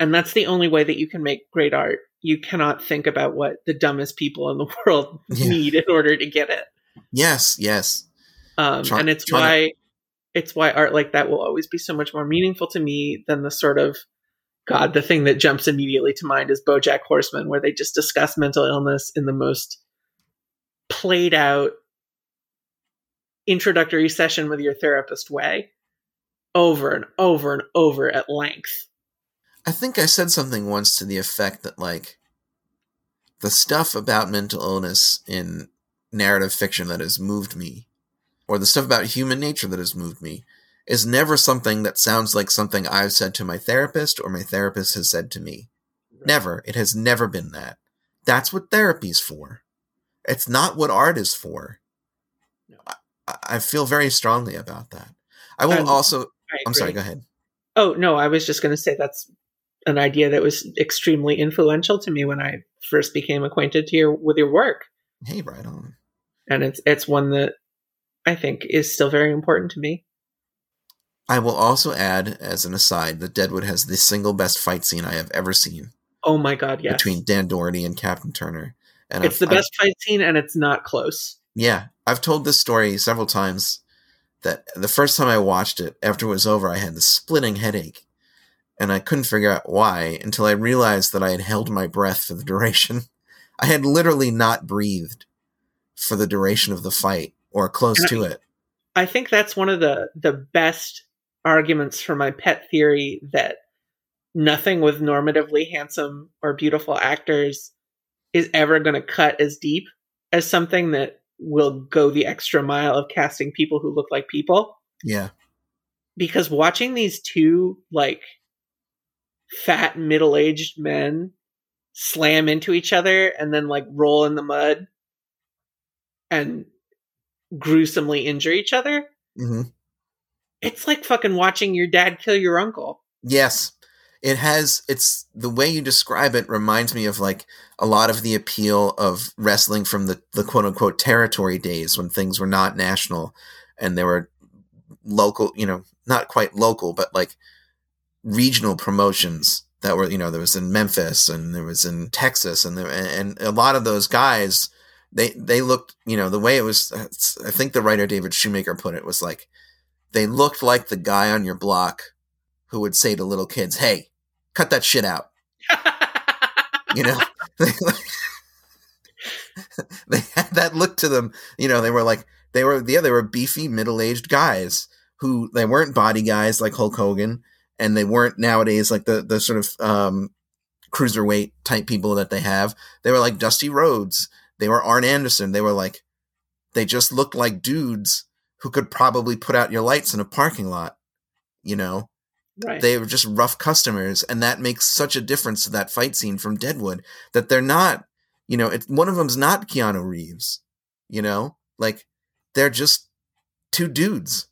and that's the only way that you can make great art you cannot think about what the dumbest people in the world Yeah. need in order to get it Yes, yes. um, Try- and it's why it's why art like that will always be so much more meaningful to me than the sort of god the thing that jumps immediately to mind is bojack horseman where they just discuss mental illness in the most played out introductory session with your therapist way over and over and over at length I think I said something once to the effect that like the stuff about mental illness in narrative fiction that has moved me, or the stuff about human nature that has moved me, is never something that sounds like something I've said to my therapist or my therapist has said to me. Never. It has never been that. That's what therapy's for. It's not what art is for. No. I, I feel very strongly about that. I will And also. I I'm sorry. Go ahead. Oh no, I was just going to say that's an idea that was extremely influential to me when I first became acquainted to your with your work, Hey, right on. and it's it's one that I think is still very important to me. I will also add, as an aside, that Deadwood has the single best fight scene I have ever seen Oh my god, yes, between Dan Dority and Captain Turner. And it's I've- the best fight scene, and it's not close. Yeah, I've told this story several times. That the first time I watched it, after it was over, I had this splitting headache, and I couldn't figure out why until I realized that I had held my breath for the duration. I had literally not breathed for the duration of the fight, or close to it. I think that's one of the the best arguments for my pet theory that nothing with normatively handsome or beautiful actors is ever going to cut as deep as something that will go the extra mile of casting people who look like people Yeah, because watching these two like fat middle-aged men slam into each other and then like roll in the mud and gruesomely injure each other? Hmm it's like fucking watching your dad kill your uncle. Yes. It has it's the way you describe it reminds me of like a lot of the appeal of wrestling from the, the quote unquote territory days when things were not national and there were local, you know, not quite local, but like regional promotions that were, you know, there was in Memphis and there was in Texas and there, and a lot of those guys they they looked, you know, the way it was I think the writer David Shoemaker put it was like they looked like the guy on your block who would say to little kids, "Hey, cut that shit out." You know, they had that look to them. You know, they were like they were yeah, they were beefy middle-aged guys who they weren't body guys like Hulk Hogan and they weren't nowadays like the the sort of um cruiserweight type people that they have. They were like Dusty Rhodes. They were Arn Anderson. They were like they just looked like dudes who could probably put out your lights in a parking lot, you know. Right. They were just rough customers and that makes such a difference to that fight scene from Deadwood that they're not, you know, it, one of them's not Keanu Reeves, you know? Like they're just two dudes.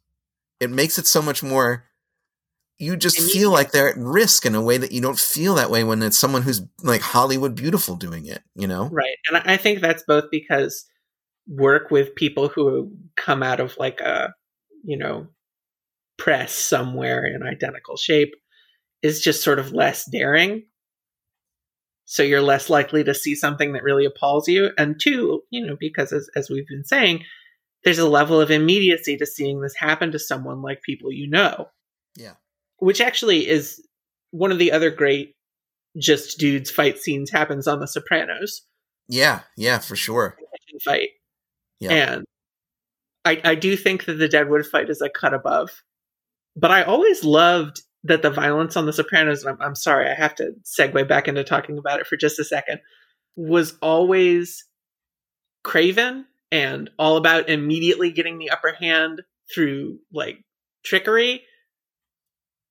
It makes it so much more you just And you- feel like they're at risk in a way that you don't feel that way when it's someone who's like Hollywood beautiful doing it, you know? Right. And I I think that's both because work with people who come out of like a, you know, press somewhere in identical shape is just sort of less daring. So you're less likely to see something that really appalls you. And two, you know, because as, as we've been saying, there's a level of immediacy to seeing this happen to someone like people you know. Yeah. Which actually is one of the other great just dudes fight scenes happens on The Sopranos Yeah, yeah, for sure. fight. Yeah. And I, I do think that the Deadwood fight is a cut above. But I always loved that the violence on The Sopranos, and I'm, I'm sorry, I have to segue back into talking about it for just a second, was always craven and all about immediately getting the upper hand through like trickery.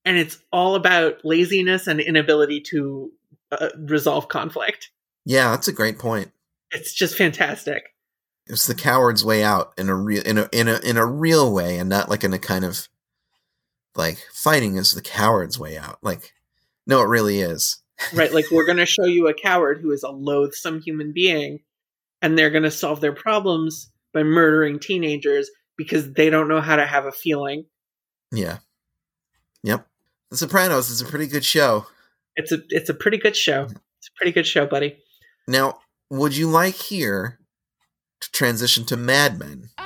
And it's all about laziness and inability to uh, resolve conflict. Yeah, that's a great point. It's just fantastic. It's the coward's way out in a real in a in a in a real way and not like in a kind of like fighting is the coward's way out. Like no it really is. right like we're going to show you a coward who is a loathsome human being and they're going to solve their problems by murdering teenagers because they don't know how to have a feeling Yeah. Yep. The Sopranos is a pretty good show. it's a it's a pretty good show it's a pretty good show buddy Now, would you like here to transition to Mad Men? Un,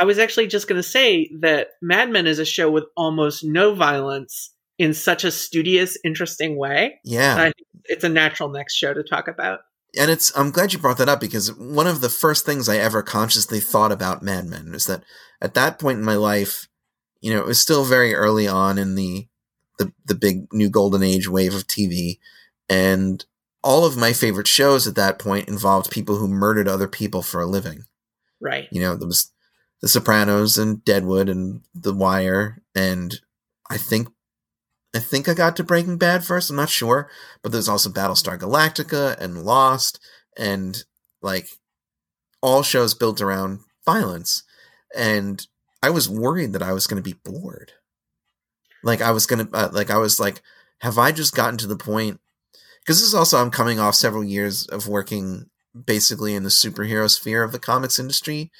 i was actually just going to say that mad men is a show with almost no violence in such a studious interesting way Yeah. i it's a natural next show to talk about and it's I'm glad you brought that up because one of the first things I ever consciously thought about Mad Men is that at that point in my life, you know, it was still very early on in the the the big new golden age wave of TV, and all of my favorite shows at that point involved people who murdered other people for a living. right You know, there was The Sopranos and Deadwood and The Wire, and I think I think I got to Breaking Bad first. I'm not sure, but there's also Battlestar Galactica and Lost, and like all shows built around violence. And I was worried that I was going to be bored. Like I was going to, uh, like I was like, have I just gotten to the point? Because this is also I'm coming off several years of working basically in the superhero sphere of the comics industry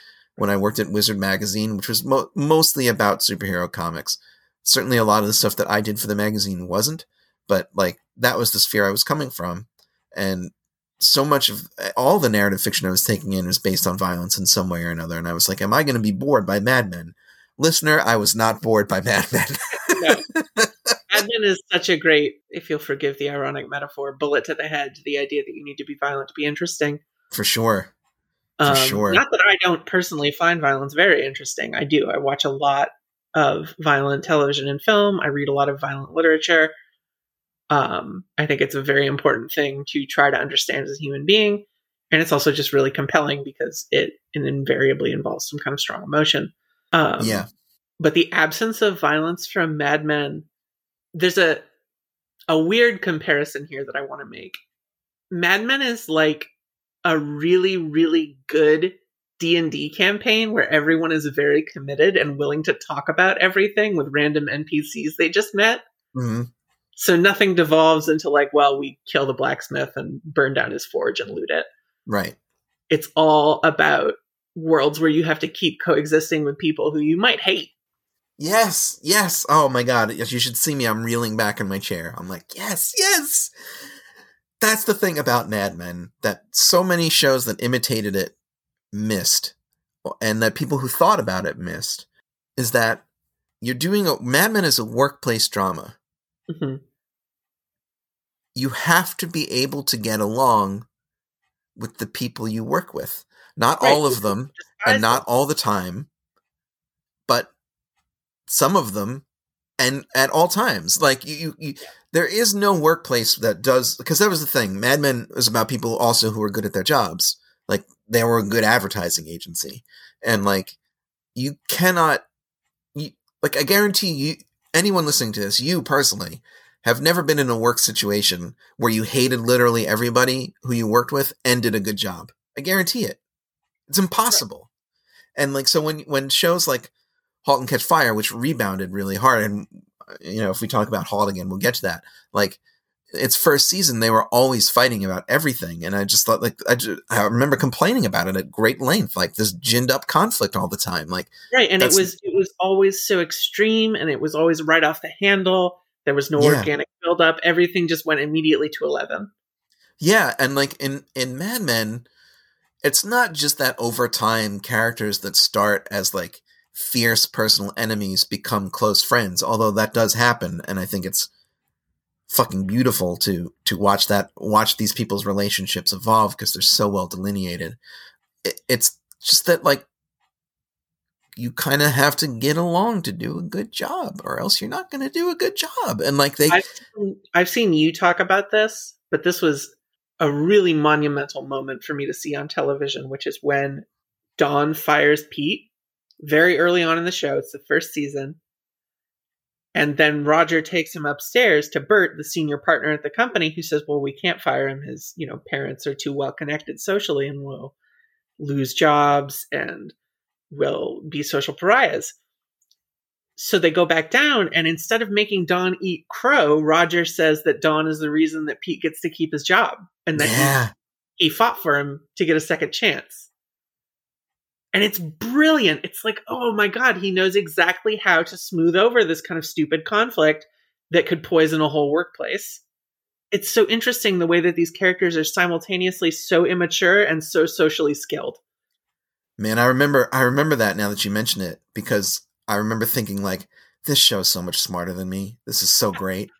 when I worked at Wizard Magazine, which was mo- mostly about superhero comics. Certainly, a lot of the stuff that I did for the magazine wasn't, but like that was the sphere I was coming from, and so much of all the narrative fiction I was taking in was based on violence in some way or another. And I was like, "Am I going to be bored by Mad Men?" Listener, I was not bored by Mad Men. no. Mad Men is such a great, if you'll forgive the ironic metaphor, bullet to the head to the idea that you need to be violent to be interesting. for sure. Um, sure. Not that I don't personally find violence very interesting. I do. I watch a lot of violent television and film. I read a lot of violent literature. Um, I think it's a very important thing to try to understand as a human being. And it's also just really compelling because it invariably involves some kind of strong emotion. Um, yeah, but the absence of violence from Mad Men, there's a a weird comparison here that I want to make. Mad Men is like a really really good D&D campaign where everyone is very committed and willing to talk about everything with random NPCs they just met. hmm So nothing devolves into like, well, we kill the blacksmith and burn down his forge and loot it. right. it's all about worlds where you have to keep coexisting with people who you might hate. Yes, yes. Oh my god, yes, you should see me. I'm reeling back in my chair. I'm like, yes, yes. That's the thing about Mad Men that so many shows that imitated it missed, and that people who thought about it missed, is that you're doing a Mad Men is a workplace drama. hmm You have to be able to get along with the people you work with. Not Right. all of them, and not all the time, but some of them, and at all times. Like you, you, there is no workplace that does because that was the thing. Mad Men was about people also who were good at their jobs. Like they were a good advertising agency, and like you cannot, you like I guarantee you, anyone listening to this, you personally. Have never been in a work situation where you hated literally everybody who you worked with and did a good job. I guarantee it. It's impossible. And like so when when shows like Halt and Catch Fire, which rebounded really hard, and you know if we talk about Halt again, we'll get to that. Like its first season, they were always fighting about everything, and I just thought like I, just, I remember complaining about it at great length, like this ginned up conflict all the time. Like Right, and it was it was always so extreme, and it was always right off the handle. There was no Yeah. organic buildup. Everything just went immediately to eleven. Yeah, and like in in Mad Men, it's not just that over time characters that start as like fierce personal enemies become close friends, although that does happen and I think it's fucking beautiful to to watch that watch these people's relationships evolve because they're so well delineated. It, it's just that like you kind of have to get along to do a good job or else you're not going to do a good job. And like they I've seen, I've seen you talk about this, but this was a really monumental moment for me to see on television, which is when Don fires Pete very early on in the show. It's the first season. And then Roger takes him upstairs to Bert, the senior partner at the company, who says, Well, we can't fire him. His, you know, parents are too well connected socially and will lose jobs and will be social pariahs. So they go back down, and instead of making Don eat crow, Roger says that Don is the reason that Pete gets to keep his job and that he- he fought for him to get a second chance. And it's brilliant. It's like, oh my God, he knows exactly how to smooth over this kind of stupid conflict that could poison a whole workplace. It's so interesting the way that these characters are simultaneously so immature and so socially skilled. Man, I remember I remember that now that you mention it because I remember thinking like this show's so much smarter than me. This is so great.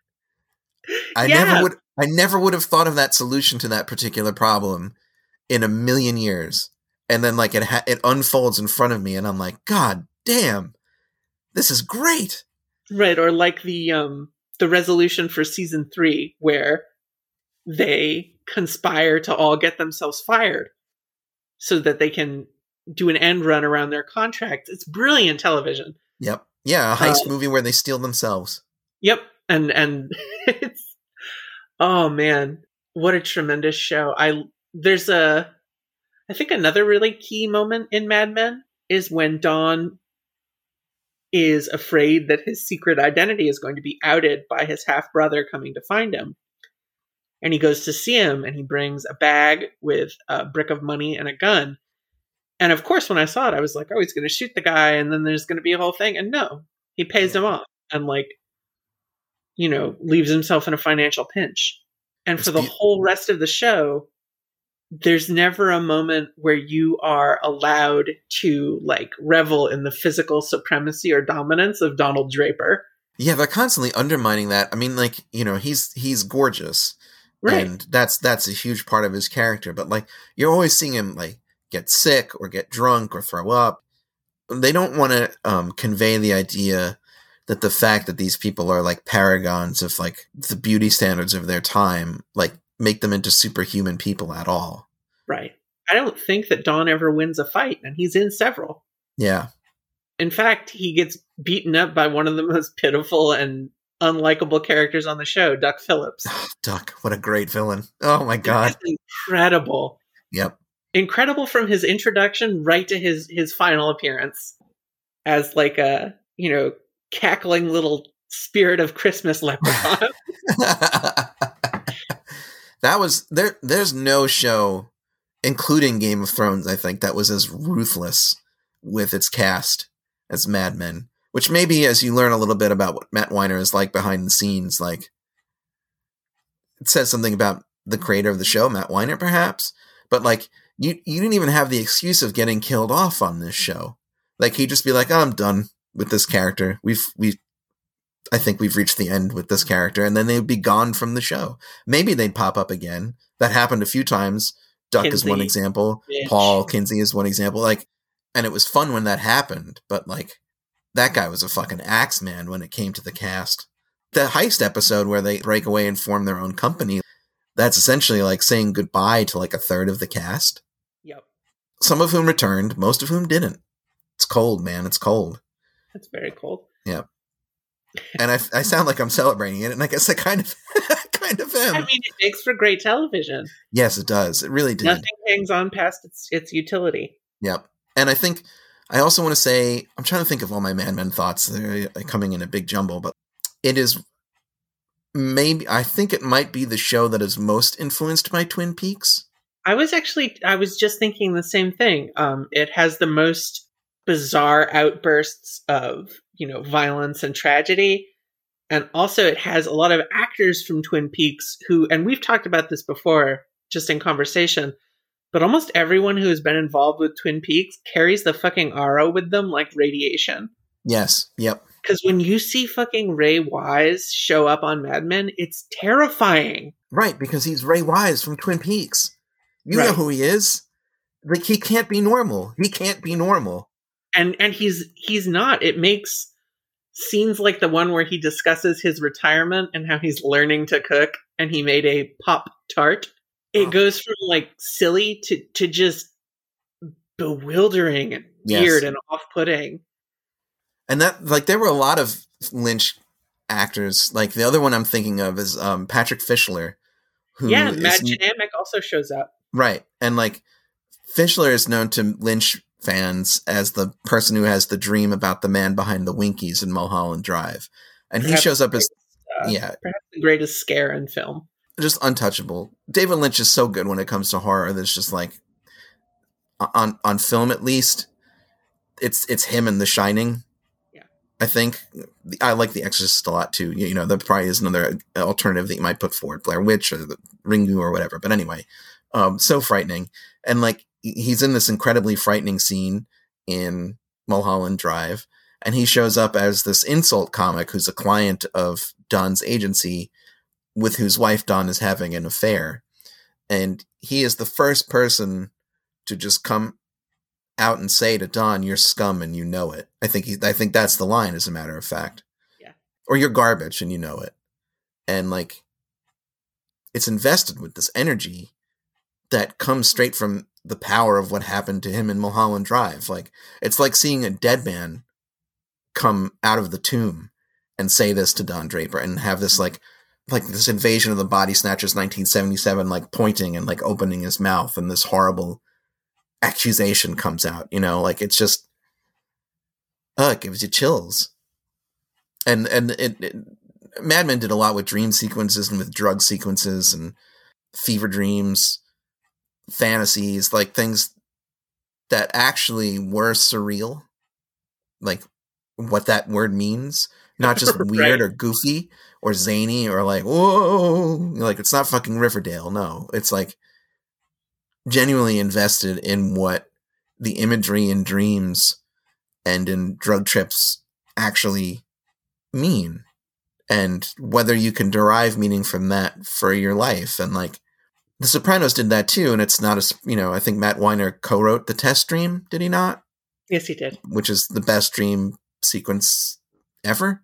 I Yeah. never would I never would have thought of that solution to that particular problem in a million years. And then like it ha- it unfolds in front of me and I'm like, god damn. This is great. Right, or like the um the resolution for season 3 where they conspire to all get themselves fired so that they can do an end run around their contract. It's brilliant television. Yep. Yeah, a heist Uh, movie where they steal themselves. Yep, and and it's oh man, what a tremendous show. I there's a I think another really key moment in Mad Men is when Don is afraid that his secret identity is going to be outed by his half brother coming to find him. And he goes to see him and he brings a bag with a brick of money and a gun. And of course, when I saw it, I was like, oh, he's going to shoot the guy and then there's going to be a whole thing. And no, he pays him off and, like, you know, leaves himself in a financial pinch. And It's for the beau- whole rest of the show, there's never a moment where you are allowed to like revel in the physical supremacy or dominance of Donald Draper. Yeah, they're constantly undermining that. I mean, like, you know, he's he's gorgeous. Right. and that's that's a huge part of his character but like you're always seeing him like get sick or get drunk or throw up they don't want to um, convey the idea that the fact that these people are like paragons of like the beauty standards of their time like make them into superhuman people at all right. I don't think that Don ever wins a fight, and he's in several. yeah In fact, he gets beaten up by one of the most pitiful and unlikable characters on the show, Duck Phillips. duck what a great villain oh my god incredible. yep Incredible from his introduction right to his his final appearance as like a, you know, cackling little spirit of Christmas leprechaun. that was there there's no show including Game of Thrones, I think, that was as ruthless with its cast as Mad Men. Which maybe as you learn a little bit about what Matt Weiner is like behind the scenes, like it says something about the creator of the show, Matt Weiner, perhaps. But like you you didn't even have the excuse of getting killed off on this show. Like he'd just be like, oh, I'm done with this character. We've we I think we've reached the end with this character, and then they'd be gone from the show. Maybe they'd pop up again. That happened a few times. Duck is one example. Mitch. Paul Kinsey is one example. Like, and it was fun when that happened, but like, that guy was a fucking axe man when it came to the cast. The heist episode where they break away and form their own company, that's essentially like saying goodbye to like a third of the cast. Yep. Some of whom returned, most of whom didn't. It's cold, man. It's cold. It's very cold. And I, I sound like I'm celebrating it, and I guess I kind of, kind of am. I mean, it makes for great television. yes, it does. It really did. Nothing hangs on past its its utility. Yep. And I think I also want to say I'm trying to think of all my Mad Men thoughts. They're coming in a big jumble, but it is maybe I think it might be the show that is most influenced by Twin Peaks. I was actually I was just thinking the same thing. Um, it has the most bizarre outbursts of you know violence and tragedy, and also it has a lot of actors from Twin Peaks who, and we've talked about this before, just in conversation. But almost everyone who has been involved with Twin Peaks carries the fucking aura with them like radiation. Yes. Yep. Because when you see fucking Ray Wise show up on Mad Men, it's terrifying. Right, because he's Ray Wise from Twin Peaks. You know who he is. Like he can't be normal. He can't be normal. And and he's he's not it makes scenes like the one where he discusses his retirement and how he's learning to cook and he made a pop tart it Oh. goes from like silly to to just bewildering and Yes. weird and off-putting And that like there were a lot of Lynch actors. Like the other one I'm thinking of is um Patrick Fischler. Who yeah is- Dynamic also shows up Right. And like Fischler is known to Lynch fans as the person who has the dream about the man behind the Winkies in Mulholland Drive. And he shows up as uh, yeah, perhaps the greatest scare in film just untouchable. David Lynch is so good when it comes to horror that's just like on on film at least it's it's him in The Shining. Yeah. I think I like The Exorcist a lot too. You, know, that probably is another alternative that you might put forward, Blair Witch or the Ringu or whatever. But anyway, um, so frightening. And like he's in this incredibly frightening scene in Mulholland Drive, and he shows up as this insult comic who's a client of Don's agency, with whose wife Don is having an affair, and he is the first person to just come out and say to Don, "You're scum and you know it." I think he, I think that's the line, as a matter of fact. Yeah. Or you're garbage and you know it, and like, it's invested with this energy that comes straight from the power of what happened to him in Mulholland Drive. Like, it's like seeing a dead man come out of the tomb and say this to Don Draper and have this like like this invasion of the body snatchers 1977 like pointing and like opening his mouth and this horrible accusation comes out you know? Like it's just uh it gives you chills. And and it, it Mad Men did a lot with dream sequences and with drug sequences and fever dreams fantasies like things that actually were surreal like what that word means not just Right. weird or goofy or zany or like whoa like it's not fucking riverdale no it's like genuinely invested in what the imagery in dreams and in drug trips actually mean and whether you can derive meaning from that for your life and like the sopranos did that too and it's not a you know i think matt weiner co-wrote the test dream did he not? Yes he did. Which is the best dream sequence ever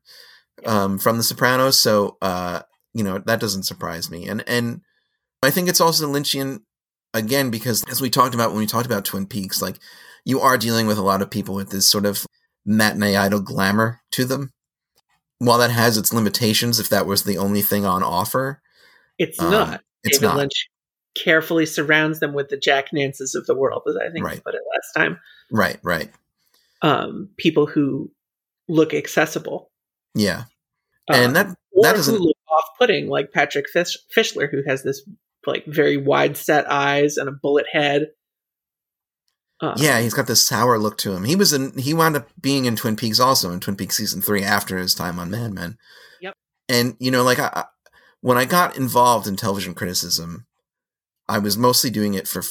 um, from The Sopranos. So uh, you know that doesn't surprise me, and and I think it's also Lynchian again because as we talked about when we talked about Twin Peaks, like you are dealing with a lot of people with this sort of matinee idol glamour to them. While that has its limitations, if that was the only thing on offer, it's um, not. it's david not. Lynch carefully surrounds them with the jack nances of the world as i think Right. you put it last time right, right, um, people who look accessible yeah, um, and that or that doesn't look off-putting, like Patrick Fish- Fischler, who has this like very wide set eyes and a bullet head. Uh, Yeah, he's got this sour look to him. He was in he wound up being in Twin Peaks also in Twin Peaks season 3 after his time on Mad Men. Yep. And you know like I, I- when I got involved in television criticism, I was mostly doing it for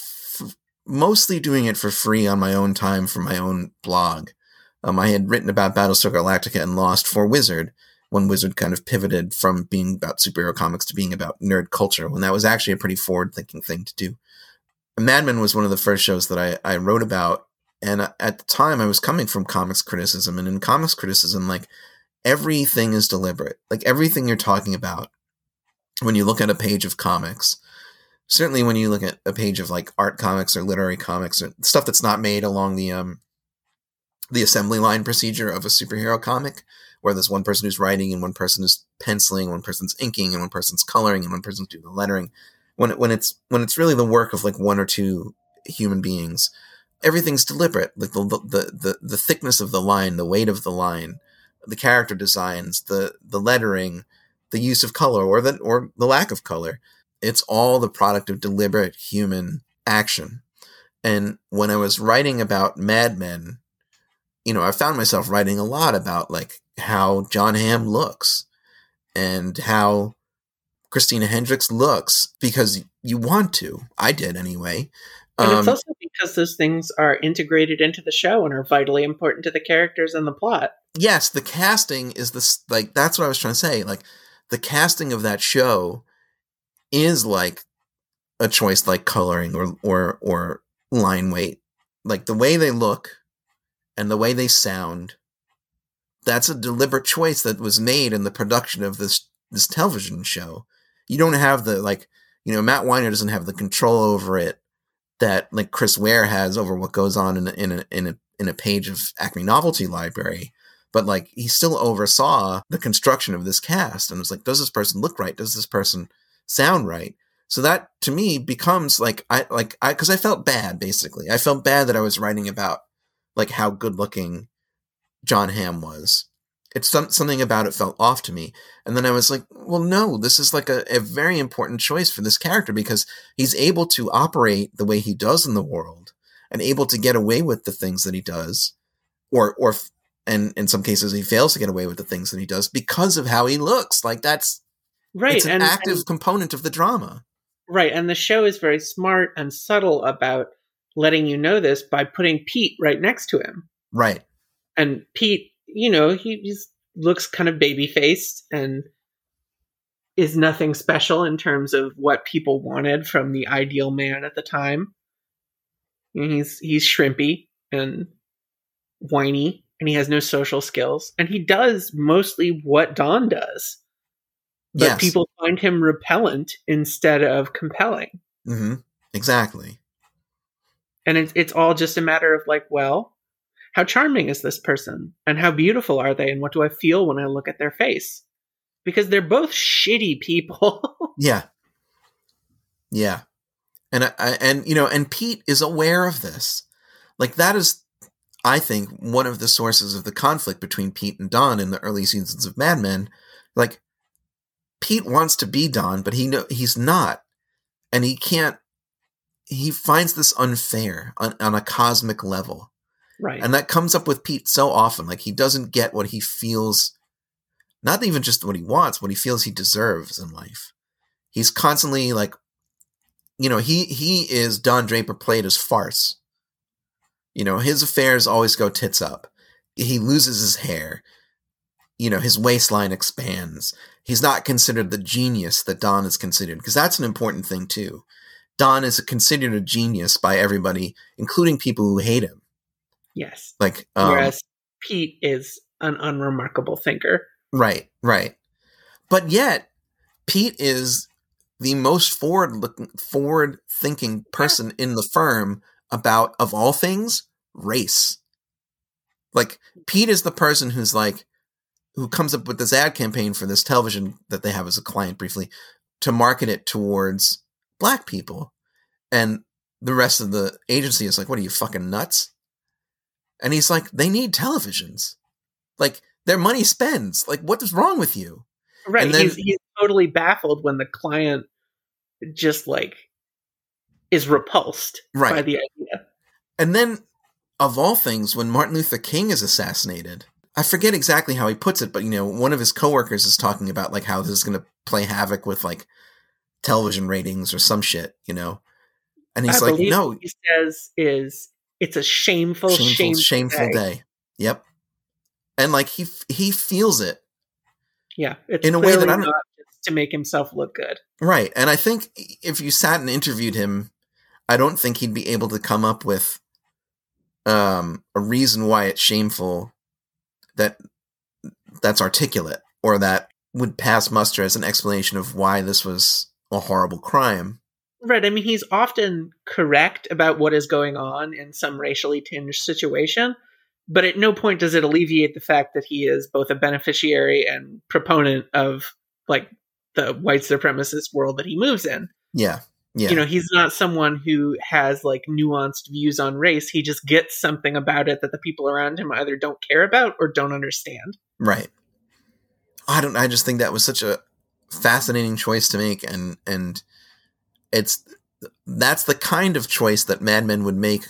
mostly doing it for free on my own time for my own blog. Um, I had written about Battlestar Galactica and Lost for Wizard when Wizard kind of pivoted from being about superhero comics to being about nerd culture, when that was actually a pretty forward thinking thing to do. Mad Men was one of the first shows that I, I wrote about. And at the time, I was coming from comics criticism. And in comics criticism, like everything is deliberate. Like everything you're talking about when you look at a page of comics, certainly when you look at a page of like art comics or literary comics or stuff that's not made along the um the assembly line procedure of a superhero comic where there's one person who's writing and one person is penciling one person's inking and one person's coloring and one person's doing the lettering when it, when it's when it's really the work of like one or two human beings everything's deliberate. Like the the the, the thickness of the line the weight of the line the character designs the the lettering the use of color or the or the lack of color it's all the product of deliberate human action and when i was writing about mad men you know i found myself writing a lot about like how jon hamm looks and how christina hendricks looks because you want to i did anyway And it's Um, also because those things are integrated into the show and are vitally important to the characters and the plot. yes, the casting is this like that's what I was trying to say. Like the casting of that show is like a choice like coloring or or or line weight. Like the way they look and the way they sound. That's a deliberate choice that was made in the production of this this television show. You don't have the like, you know, Matt Weiner doesn't have the control over it that like Chris Ware has over what goes on in a, in a in a in a page of Acme Novelty Library but like he still oversaw the construction of this cast and was like does this person look right does this person sound right. So that to me becomes like i like i because i felt bad basically. I felt bad that i was writing about like how good looking jon hamm was. It's some, something about it felt off to me. And then i was like well no this is like a, a very important choice for this character because he's able to operate the way he does in the world and able to get away with the things that he does or or and in some cases he fails to get away with the things that he does because of how he looks. Like that's Right. it's an and, active and- component of the drama right. And the show is very smart and subtle about letting you know this by putting Pete right next to him. right And Pete, you know, he he's, looks kind of baby faced and is nothing special in terms of what people wanted from the ideal man at the time. And he's he's shrimpy and whiny and he has no social skills and he does mostly what Don does. But Yes. people find him repellent instead of compelling. hmm exactly And it's it's all just a matter of like, well, how charming is this person? And how beautiful are they? And what do I feel when I look at their face? Because they're both shitty people. yeah yeah and I, I and you know and pete is aware of this like that is i think one of the sources of the conflict between pete and don in the early seasons of mad men like pete wants to be don but he know he's not and he can't he finds this unfair on, on a cosmic level right. and that comes up with Pete so often. Like he doesn't get what he feels, not even just what he wants, what he feels he deserves in life. He's constantly like, you know, he he is Don Draper played as farce. You know, his affairs always go tits up. He loses his hair. You know, his waistline expands. He's not considered the genius that Don is considered, because that's an important thing too. Don is considered a genius by everybody, including people who hate him. yes. Like, um, Whereas Pete is an unremarkable thinker. Right, right. But yet, Pete is the most forward looking, forward thinking person in the firm about, of all things, race. Like, Pete is the person who's like, who comes up with this ad campaign for this television that they have as a client briefly to market it towards black people. And the rest of the agency is like, what are you fucking nuts? And he's like, they need televisions. Like, their money spends. Like, what is wrong with you? Right. Then- he's he's totally baffled when the client just like is repulsed right. by the idea. And then, of all things, when Martin Luther King is assassinated, I forget exactly how he puts it, but you know, one of his coworkers is talking about like how this is going to play havoc with like television ratings or some shit, you know. And he's I like, "No, he says is it's a shameful, shameful, shameful, shameful day. day. Yep. And like he he feels it Yeah, it's In a way that I don't- not to make himself look good. Right. And I think if you sat and interviewed him, I don't think he'd be able to come up with um, a reason why it's shameful that that's articulate or that would pass muster as an explanation of why this was a horrible crime. Right. I mean, he's often correct about what is going on in some racially tinged situation, but at no point does it alleviate the fact that he is both a beneficiary and proponent of like the white supremacist world that he moves in. Yeah. Yeah. You know, he's not someone who has like nuanced views on race. He just gets something about it that the people around him either don't care about or don't understand. Right. I don't I just think that was such a fascinating choice to make and and it's that's the kind of choice that Mad Men would make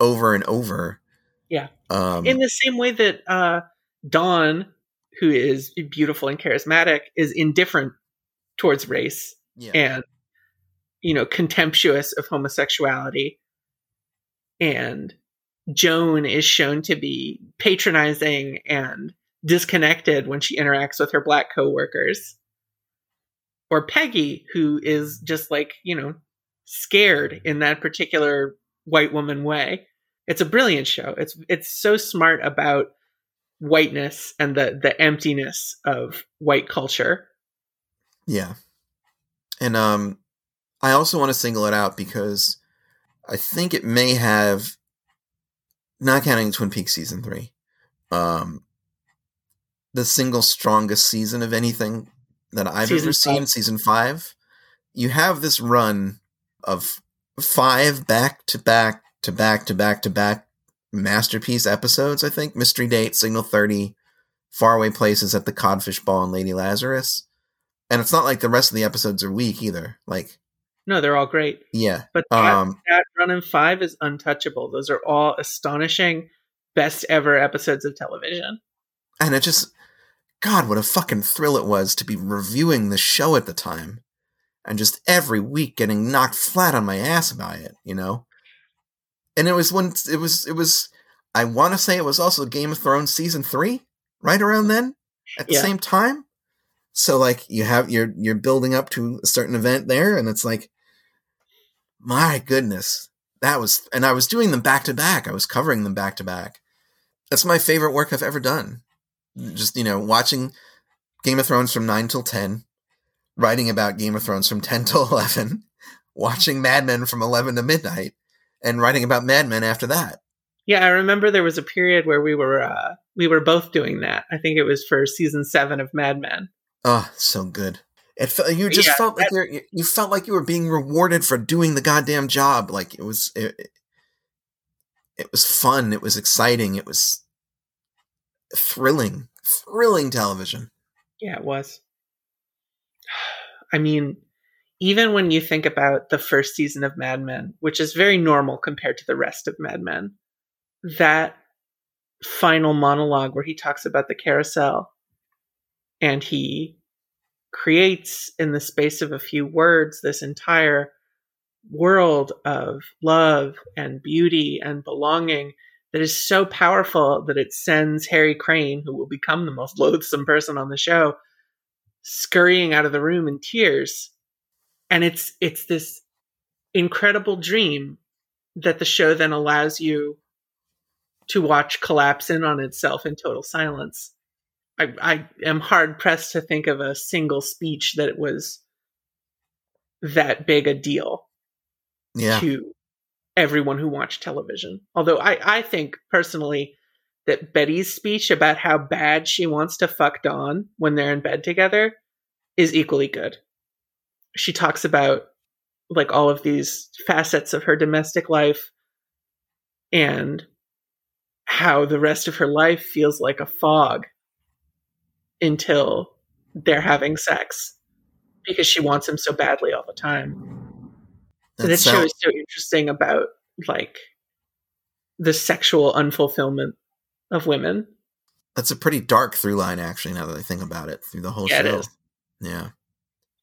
over and over. Yeah. Um in the same way that uh, Don, who is beautiful and charismatic, is indifferent towards race yeah. and you know contemptuous of homosexuality, and Joan is shown to be patronizing and disconnected when she interacts with her black coworkers, or Peggy, who is just like you know scared in that particular white woman way it's a brilliant show. It's it's so smart about whiteness and the the emptiness of white culture. Yeah. And um I also want to single it out because I think it may have not counting Twin Peaks season 3. Um the single strongest season of anything that I've Season ever seen, five. season 5. You have this run of five back to back to back to back to back masterpiece episodes, I think. Mystery Date, Signal 30, Faraway Places at the Codfish Ball and Lady Lazarus. And it's not like the rest of the episodes are weak either. Like, No, they're all great, yeah. but that, Um that run in five is untouchable. Those are all astonishing, best ever episodes of television. and it just God, what a fucking thrill it was to be reviewing the show at the time. And just every week getting knocked flat on my ass by it, you know? And it was when it was it was I wanna say it was also Game of Thrones season three, right around then, at the Yeah. same time. So like you have you're you're building up to a certain event there, and it's like my goodness. That was and I was doing them back to back. I was covering them back to back. That's my favorite work I've ever done. Just, you know, watching Game of Thrones from 9 till 10, writing about Game of Thrones from 10 till 11, watching Mad Men from 11 to midnight, and writing about Mad Men after that. Yeah, I remember there was a period where we were uh, we were both doing that. I think it was for season seven of Mad Men. Oh, so good. It felt, you just Yeah, felt like you're, you felt like you were being rewarded for doing the goddamn job. Like it was, it- it was fun. It was exciting. It was thrilling, thrilling television. Yeah, it was. I mean, even when you think about the first season of Mad Men, which is very normal compared to the rest of Mad Men, that final monologue where he talks about the carousel and he creates in the space of a few words this entire world of love and beauty and belonging that is so powerful that it sends Harry Crane, who will become the most loathsome person on the show, scurrying out of the room in tears. And it's it's this incredible dream that the show then allows you to watch collapse in on itself in total silence. I, I am hard pressed to think of a single speech that was that big a deal Yeah. to everyone who watched television. Although I, I think personally that Betty's speech about how bad she wants to fuck Don when they're in bed together is equally good. She talks about like all of these facets of her domestic life and how the rest of her life feels like a fog until they're having sex. because she wants him so badly all the time. That this show is so interesting about like the sexual unfulfillment of women. that's a pretty dark through line, actually. Now that I think about it, through the whole Yeah, show. Yeah.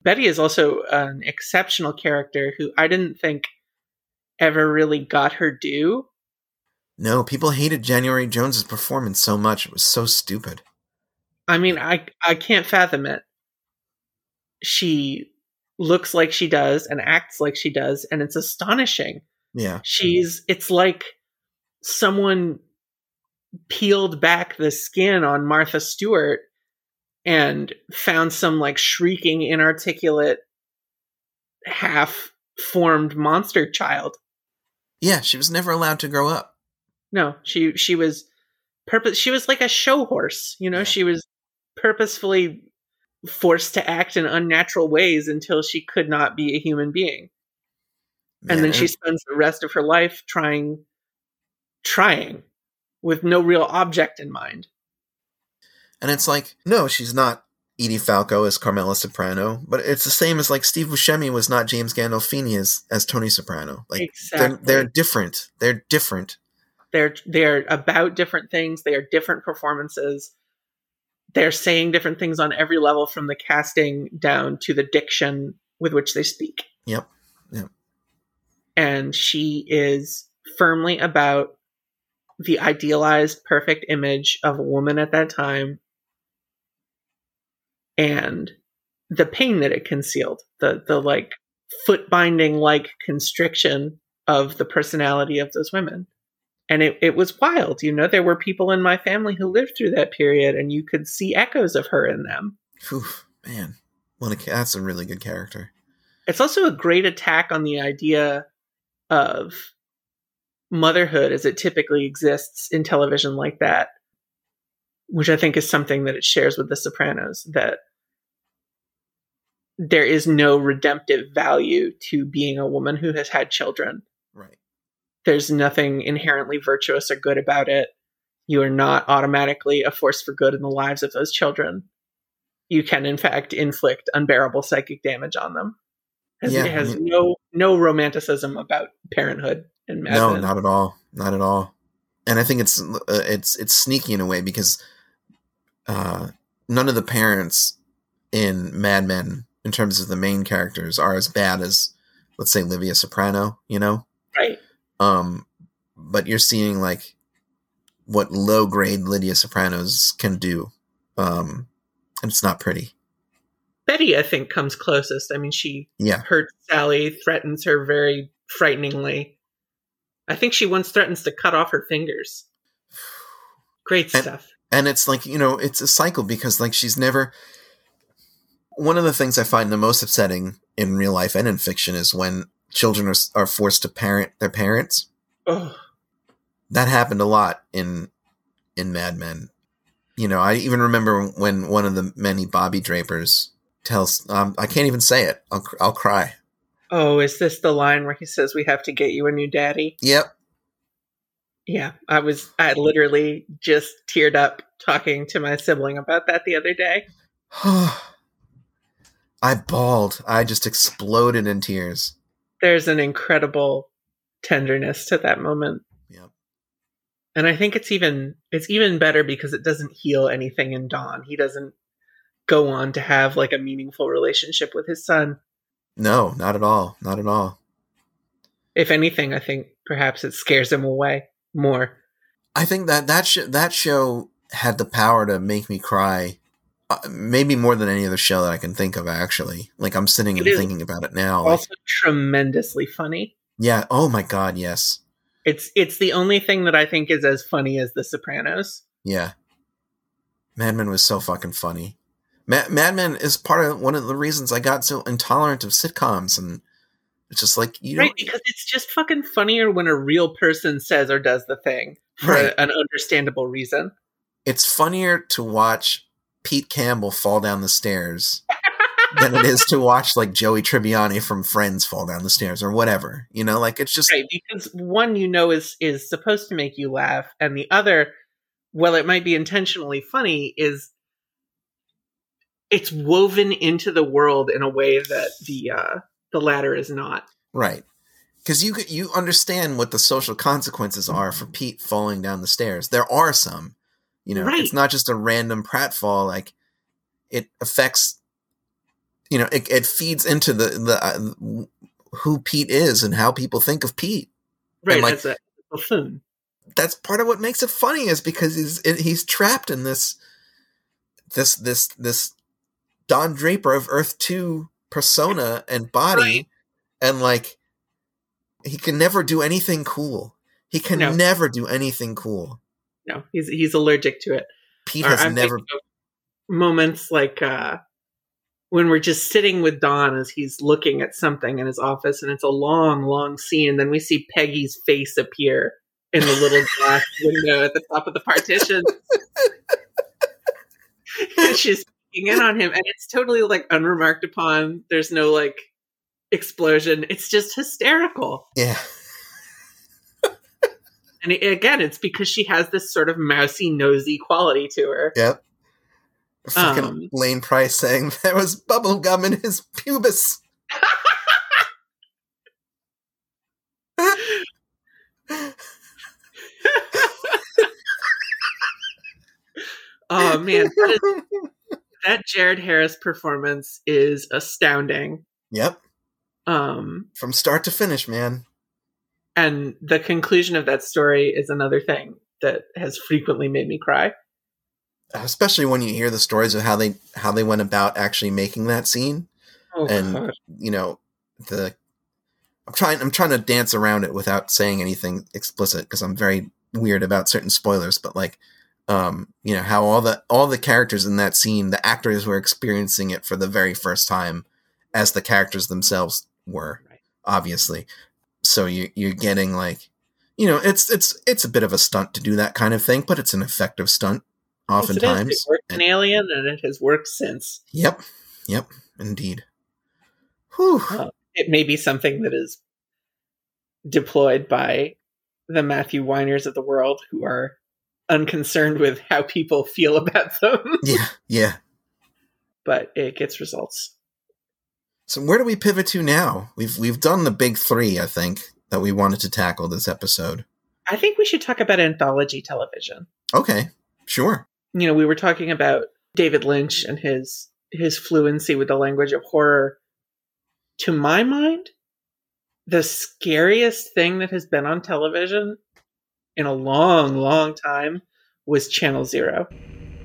Betty is also an exceptional character who I didn't think ever really got her due. No, people hated January Jones's performance so much; it was so stupid. I mean, I I can't fathom it. She looks like she does and acts like she does, and it's astonishing. Yeah, She's it's like someone peeled back the skin on Martha Stewart and found some like shrieking, inarticulate, half formed monster child. yeah. She was never allowed to grow up. No, she she was purpose she was like a show horse, you know, Yeah. she was purposefully forced to act in unnatural ways until she could not be a human being. And then she spends the rest of her life trying trying with no real object in mind. and it's like, no, she's not Edie Falco as Carmela Soprano, but it's the same as like Steve Buscemi was not James Gandolfini as as Tony Soprano. Like exactly. they're they're different. They're different. they're they're about different things they are different performances they're saying different things on every level from the casting down to the diction with which they speak Yep. Yep. and she is firmly about the idealized perfect image of a woman at that time and the pain that it concealed the the like foot binding like constriction of the personality of those women and it, it was wild you know there were people in my family who lived through that period and you could see echoes of her in them Phew, man, what a that's a really good character. it's also a great attack on the idea of motherhood as it typically exists in television like that which i think is something that it shares with the sopranos that there is no redemptive value to being a woman who has had children Right. There's nothing inherently virtuous or good about it you are not automatically a force for good in the lives of those children you can in fact inflict unbearable psychic damage on them Yeah, it has I mean- no no romanticism about parenthood and Mad no, not at all. Not at all. And I think it's uh, it's it's sneaky in a way because uh, none of the parents in Mad Men, in terms of the main characters, are as bad as let's say Livia Soprano. You know, um, but you're seeing like what low grade Livia Sopranos can do, um, and it's not pretty. betty i think comes closest. I mean she Yeah, hurts sally threatens her very frighteningly. I think she once threatens to cut off her fingers. Great And- stuff. and it's like you know it's a cycle because like she's never one of the things i find the most upsetting in real life and in fiction is when children are, are forced to parent their parents. Oh that happened a lot in in mad men. You know i even remember when one of the many bobby drapers tells um, i can't even say it. I'll, I'll cry. Oh is this the line where he says we have to get you a new daddy yep. Yeah, I was I literally just teared up talking to my sibling about that the other day. i bawled. I just exploded in tears There's an incredible tenderness to that moment. Yep. And I think it's even it's even better because it doesn't heal anything in Don. He doesn't go on to have like a meaningful relationship with his son. no not at all not at all If anything, I think perhaps it scares him away more. I think that that sh- that show had the power to make me cry, uh, maybe more than any other show that I can think of. Actually, like I'm sitting and thinking about it now. Like, Also tremendously funny. yeah. Oh my god. Yes. It's it's the only thing that I think is as funny as The Sopranos. Yeah. Mad Men was so fucking funny. Ma- Mad Men is part of one of the reasons I got so intolerant of sitcoms, and it's just like you right because it's just fucking funnier when a real person says or does the thing for Right. an understandable reason It's funnier to watch Pete Campbell fall down the stairs than it is to watch like Joey Tribbiani from Friends fall down the stairs or whatever. You know, like it's just right because one you know is is supposed to make you laugh and the other well it might be intentionally funny is it's woven into the world in a way that the uh the latter is not. Right. Because you you understand what the social consequences are for Pete falling down the stairs. There are some, you know. Right. It's not just a random pratfall. Like it affects, you know, it, it feeds into the the uh, who Pete is and how people think of Pete. Right, like- as a buffoon. That's part of what makes it funny is because he's he's trapped in this this this this Don Draper of Earth Two persona and body, Right. and like he can never do anything cool. He can No. never do anything cool. No, he's he's allergic to it. Pete Or has I'm never. moments like uh when we're just sitting with Don as he's looking at something in his office and it's a long, long scene, and then we see Peggy's face appear in the little glass window at the top of the partition. and she's peeking in on him, and it's totally like unremarked upon. There's no like explosion. It's just hysterical. Yeah, And again, it's because she has this sort of mousy, nosy quality to her. yep. Fucking Um, Lane Price saying there was bubble gum in his pubis. Oh man, that, is, that Jared Harris performance is astounding. yep, Um, from start to finish, man. And the conclusion of that story is another thing that has frequently made me cry. Especially when you hear the stories of how they how they went about actually making that scene. Oh, And- God. you know the i'm trying i'm trying to dance around it without saying anything explicit because i'm very weird about certain spoilers but like um you know how all the all the characters in that scene the actors were experiencing it for the very first time as the characters themselves were Right. obviously so you you're getting like you know it's it's it's a bit of a stunt to do that kind of thing but it's an effective stunt Yes, it oftentimes it worked in Alien, and it has worked since. yep. Yep. Indeed. Whew. It may be something that is deployed by the Matthew Weiners of the world who are unconcerned with how people feel about them, yeah. Yeah. But it gets results. So where do we pivot to now? We've we've done the big three, I think, that we wanted to tackle this episode. I think we should talk about anthology television. Okay, sure. you know, we were talking about David Lynch and his his fluency with the language of horror. To my mind, the scariest thing that has been on television in a long, long time was Channel Zero.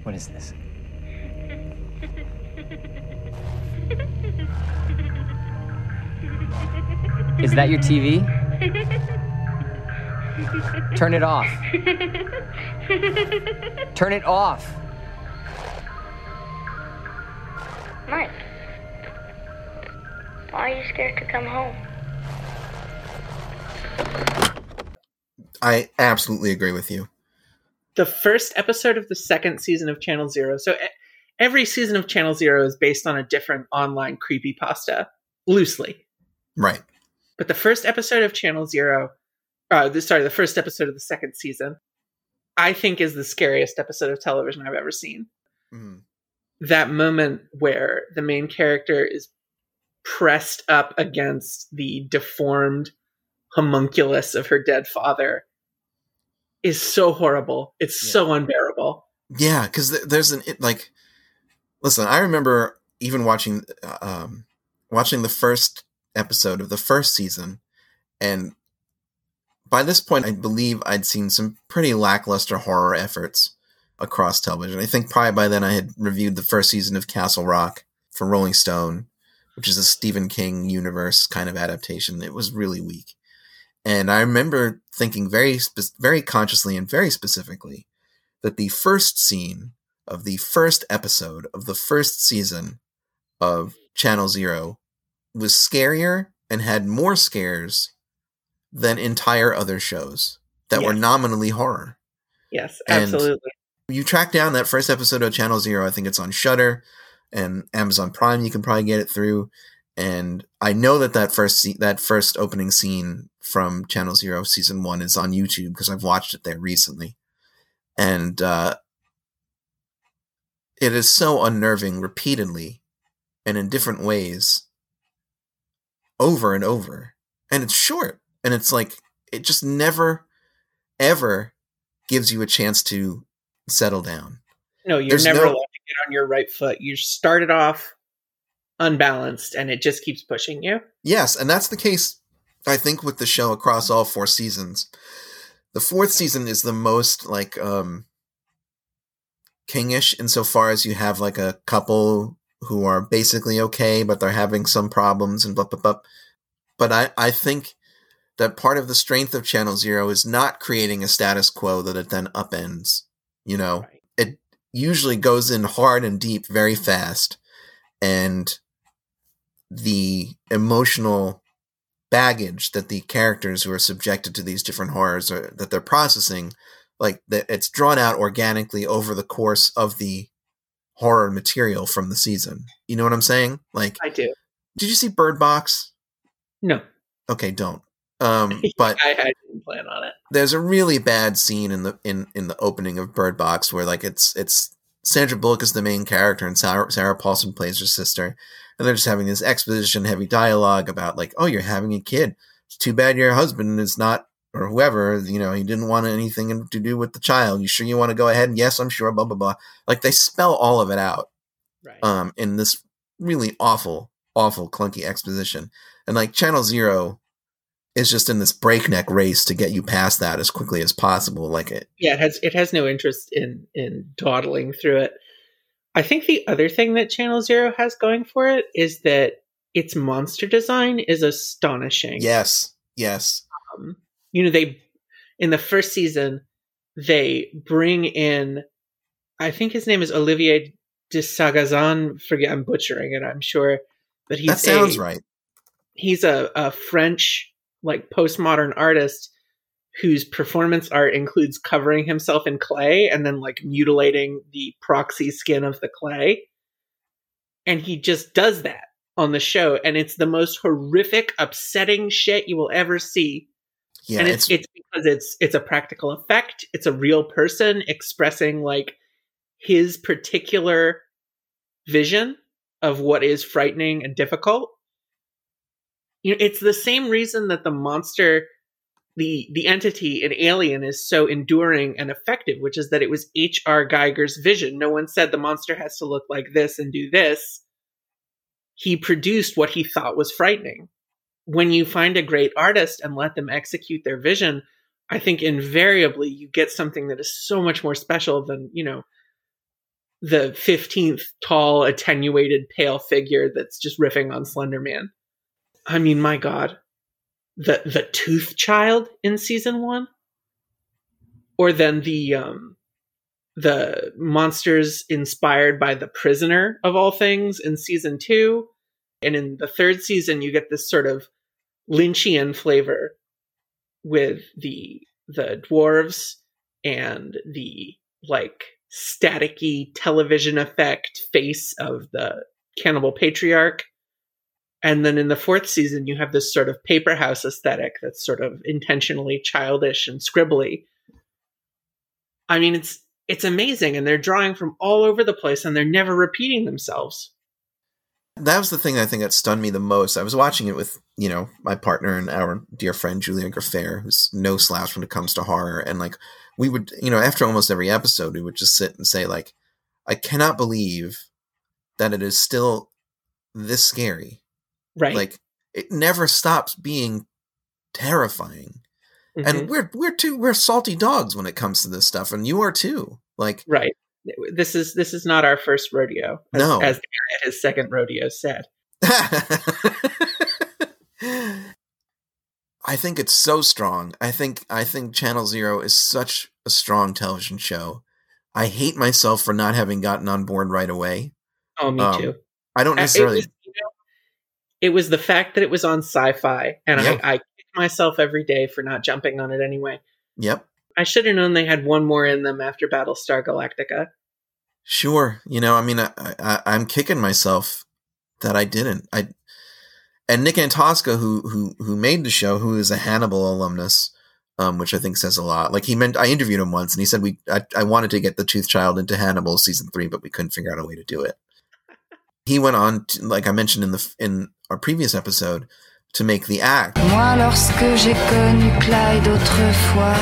What is this? Is that your TV? Turn it off. Turn it off. Mike, why are you scared to come home? I absolutely agree with you. The first episode of the second season of Channel Zero. So every season of Channel Zero is based on a different online creepypasta, loosely. Right. But the first episode of Channel Zero, uh, the, sorry, the first episode of the second season, I think is the scariest episode of television I've ever seen. Mhm. That moment where the main character is pressed up against the deformed homunculus of her dead father is so horrible. It's Yeah. so unbearable. Yeah, because th- there's an it, like. Listen, I remember even watching uh, um watching the first episode of the first season, and by this point, I believe I'd seen some pretty lackluster horror efforts across television. I think probably by then I had reviewed the first season of Castle Rock for Rolling Stone, which is a Stephen King universe kind of adaptation. It was really weak. And I remember thinking very, very consciously and very specifically that the first scene of the first episode of the first season of Channel Zero was scarier and had more scares than entire other shows that were nominally horror. Yes, And- absolutely. You track down that first episode of Channel Zero, I think it's on Shudder and Amazon Prime. You can probably get it through. And I know that that first se- that first opening scene from Channel Zero season one is on YouTube because I've watched it there recently. And uh, it is so unnerving repeatedly and in different ways over and over. And it's short. And it's like it just never ever gives you a chance to settle down. No, you're There's never no- allowed to get on your right foot. You started off unbalanced and it just keeps pushing you. Yes, and that's the case I think with the show across all four seasons. The fourth season is the most like um kingish insofar as you have like a couple who are basically okay, but they're having some problems and blah blah blah. But I, I think that part of the strength of Channel Zero is not creating a status quo that it then upends. You know, Right. it usually goes in hard and deep very fast, and the emotional baggage that the characters who are subjected to these different horrors are that they're processing like that it's drawn out organically over the course of the horror material from the season you know what i'm saying like I do. did you see bird box No, okay don't um but I, I didn't plan on it. there's a really bad scene in the in in the opening of Bird Box where like it's it's Sandra Bullock is the main character and Sarah, Sarah Paulson plays her sister, and they're just having this exposition heavy dialogue about like, oh, you're having a kid. It's too bad your husband is not or whoever you know he didn't want anything to do with the child. You sure you want to go ahead? Yes, I'm sure. Blah blah blah. Like they spell all of it out Right. um, in this really awful, awful, clunky exposition. And like Channel Zero is just in this breakneck race to get you past that as quickly as possible. Like it, yeah, it has it has no interest in in dawdling through it. I think the other thing that Channel Zero has going for it is that its monster design is astonishing. yes, yes, um, you know they in the first season they bring in i think his name is olivier de sagazan forget i'm butchering it i'm sure but he's that sounds a, right. he's a, a french like postmodern artist whose performance art includes covering himself in clay and then like mutilating the proxy skin of the clay and he just does that on the show and it's the most horrific upsetting shit you will ever see Yeah, and it's, it's, it's because it's it's a practical effect. It's a real person expressing like his particular vision of what is frightening and difficult. You know it's the same reason that the monster the the entity in alien is so enduring and effective which is that it was hr giger's vision. No one said the monster has to look like this and do this. He produced what he thought was frightening when you find a great artist and let them execute their vision, I think invariably you get something that is so much more special than, you know, the 15th tall, attenuated, pale figure that's just riffing on Slender Man. I mean, my God. The the tooth child in season one? Or then the um the monsters inspired by the prisoner of all things in season two. And in the third season, you get this sort of Lynchian flavor with the the dwarves and the like staticky television effect face of the cannibal patriarch. And then in the fourth season, you have this sort of paper house aesthetic that's sort of intentionally childish and scribbly. I mean, it's it's amazing, and they're drawing from all over the place, and they're never repeating themselves. That was the thing I think that stunned me the most. I was watching it with, you know, my partner and our dear friend Julia Graffair, who's no slouch when it comes to horror. And like we would, you know, after almost every episode, we would just sit and say, like, I cannot believe that it is still this scary. Right. Like it never stops being terrifying. Mhm. And we're we're too we're salty dogs when it comes to this stuff, and you are too. Like right. This is this is not our first rodeo. As, No. as his second rodeo said. I think it's so strong. I think I think Channel Zero is such a strong television show. I hate myself for not having gotten on board right away. Oh, me Um, too. I don't necessarily. It was, you know, it was the fact that it was on sci-fi, and Yeah. I, I kick myself every day for not jumping on it anyway. Yep, I should have known they had one more in them after Battlestar Galactica. sure. You know, I mean, I, I, I'm kicking myself that I didn't. I and Nick Antosca, who who who made the show, who is a Hannibal alumnus, um, which I think says a lot. Like he meant, I interviewed him once, and he said we I, I wanted to get the Tooth Child into Hannibal season three, but we couldn't figure out a way to do it. He went on, to, like I mentioned in the in our previous episode, to make the act. Moi, lorsque j'ai connu Clyde autrefois,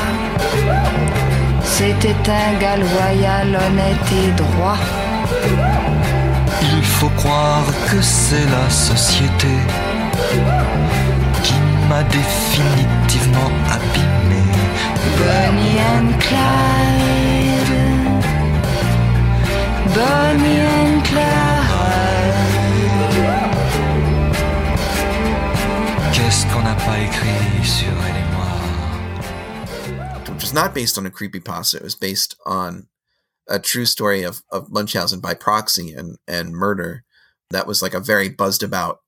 c'était un gars loyal, honnête et droit. Il faut croire que c'est la société qui m'a définitivement abîmé. Bonnie and Clyde. Bonnie and Clyde. Écrit sur which is not based on a creepypasta. It was based on a true story of, of Munchausen by proxy and, and murder. That was like a very buzzed about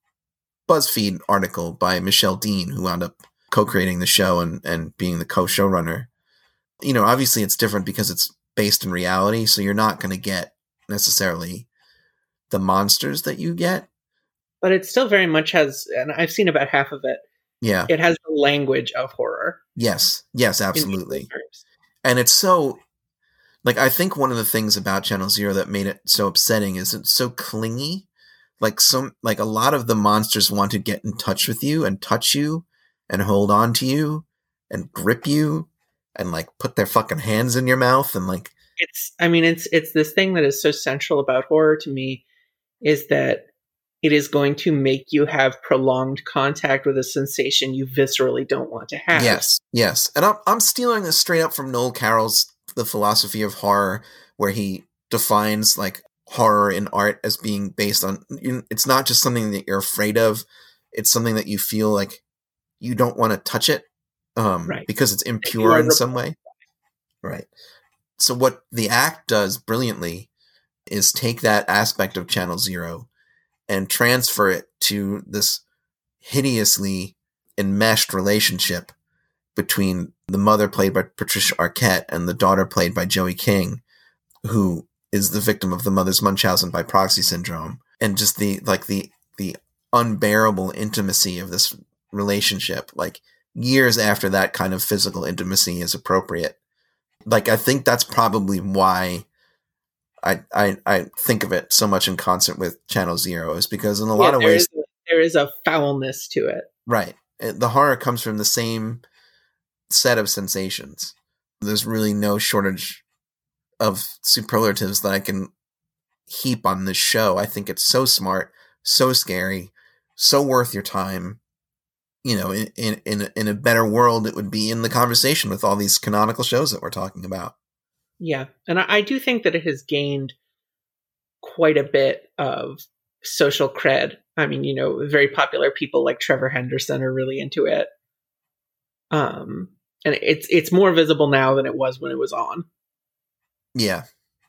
BuzzFeed article by Michelle Dean, who wound up co-creating the show and, and being the co-showrunner. You know, obviously it's different because it's based in reality, so you're not going to get necessarily the monsters that you get. But it still very much has, and I've seen about half of it. Yeah. It has the language of horror. Yes. Yes, absolutely. and it's so like i think one of the things about channel zero that made it so upsetting is it's so clingy like some like a lot of the monsters want to get in touch with you and touch you and hold on to you and grip you and like put their fucking hands in your mouth and like It's, I mean, it's it's this thing that is so central about horror to me, is that it is going to make you have prolonged contact with a sensation you viscerally don't want to have. yes yes and i'm, I'm stealing this straight up from noel carroll's the philosophy of horror where he defines like horror in art as being based on it's not just something that you're afraid of it's something that you feel like you don't want to touch it um Right. because it's impure in some way right so what the act does brilliantly is take that aspect of channel zero and transfer it to this hideously enmeshed relationship between the mother played by Patricia Arquette and the daughter played by Joey King, who is the victim of the mother's Munchausen by proxy syndrome, and just the like the the unbearable intimacy of this relationship, like years after that kind of physical intimacy is appropriate. Like I think that's probably why I I, I think of it so much in concert with Channel Zero is because in a lot Yeah, of ways is there is a foulness to it. Right. The horror comes from the same set of sensations. There's really no shortage of superlatives that I can heap on this show. I think it's so smart, so scary, so worth your time. You know, in in in in a better world, it would be in the conversation with all these canonical shows that we're talking about. Yeah, and I, I do think that it has gained quite a bit of social cred. I mean, you know, very popular people like Trevor Henderson are really into it. Um, and it's it's more visible now than it was when it was on. Yeah,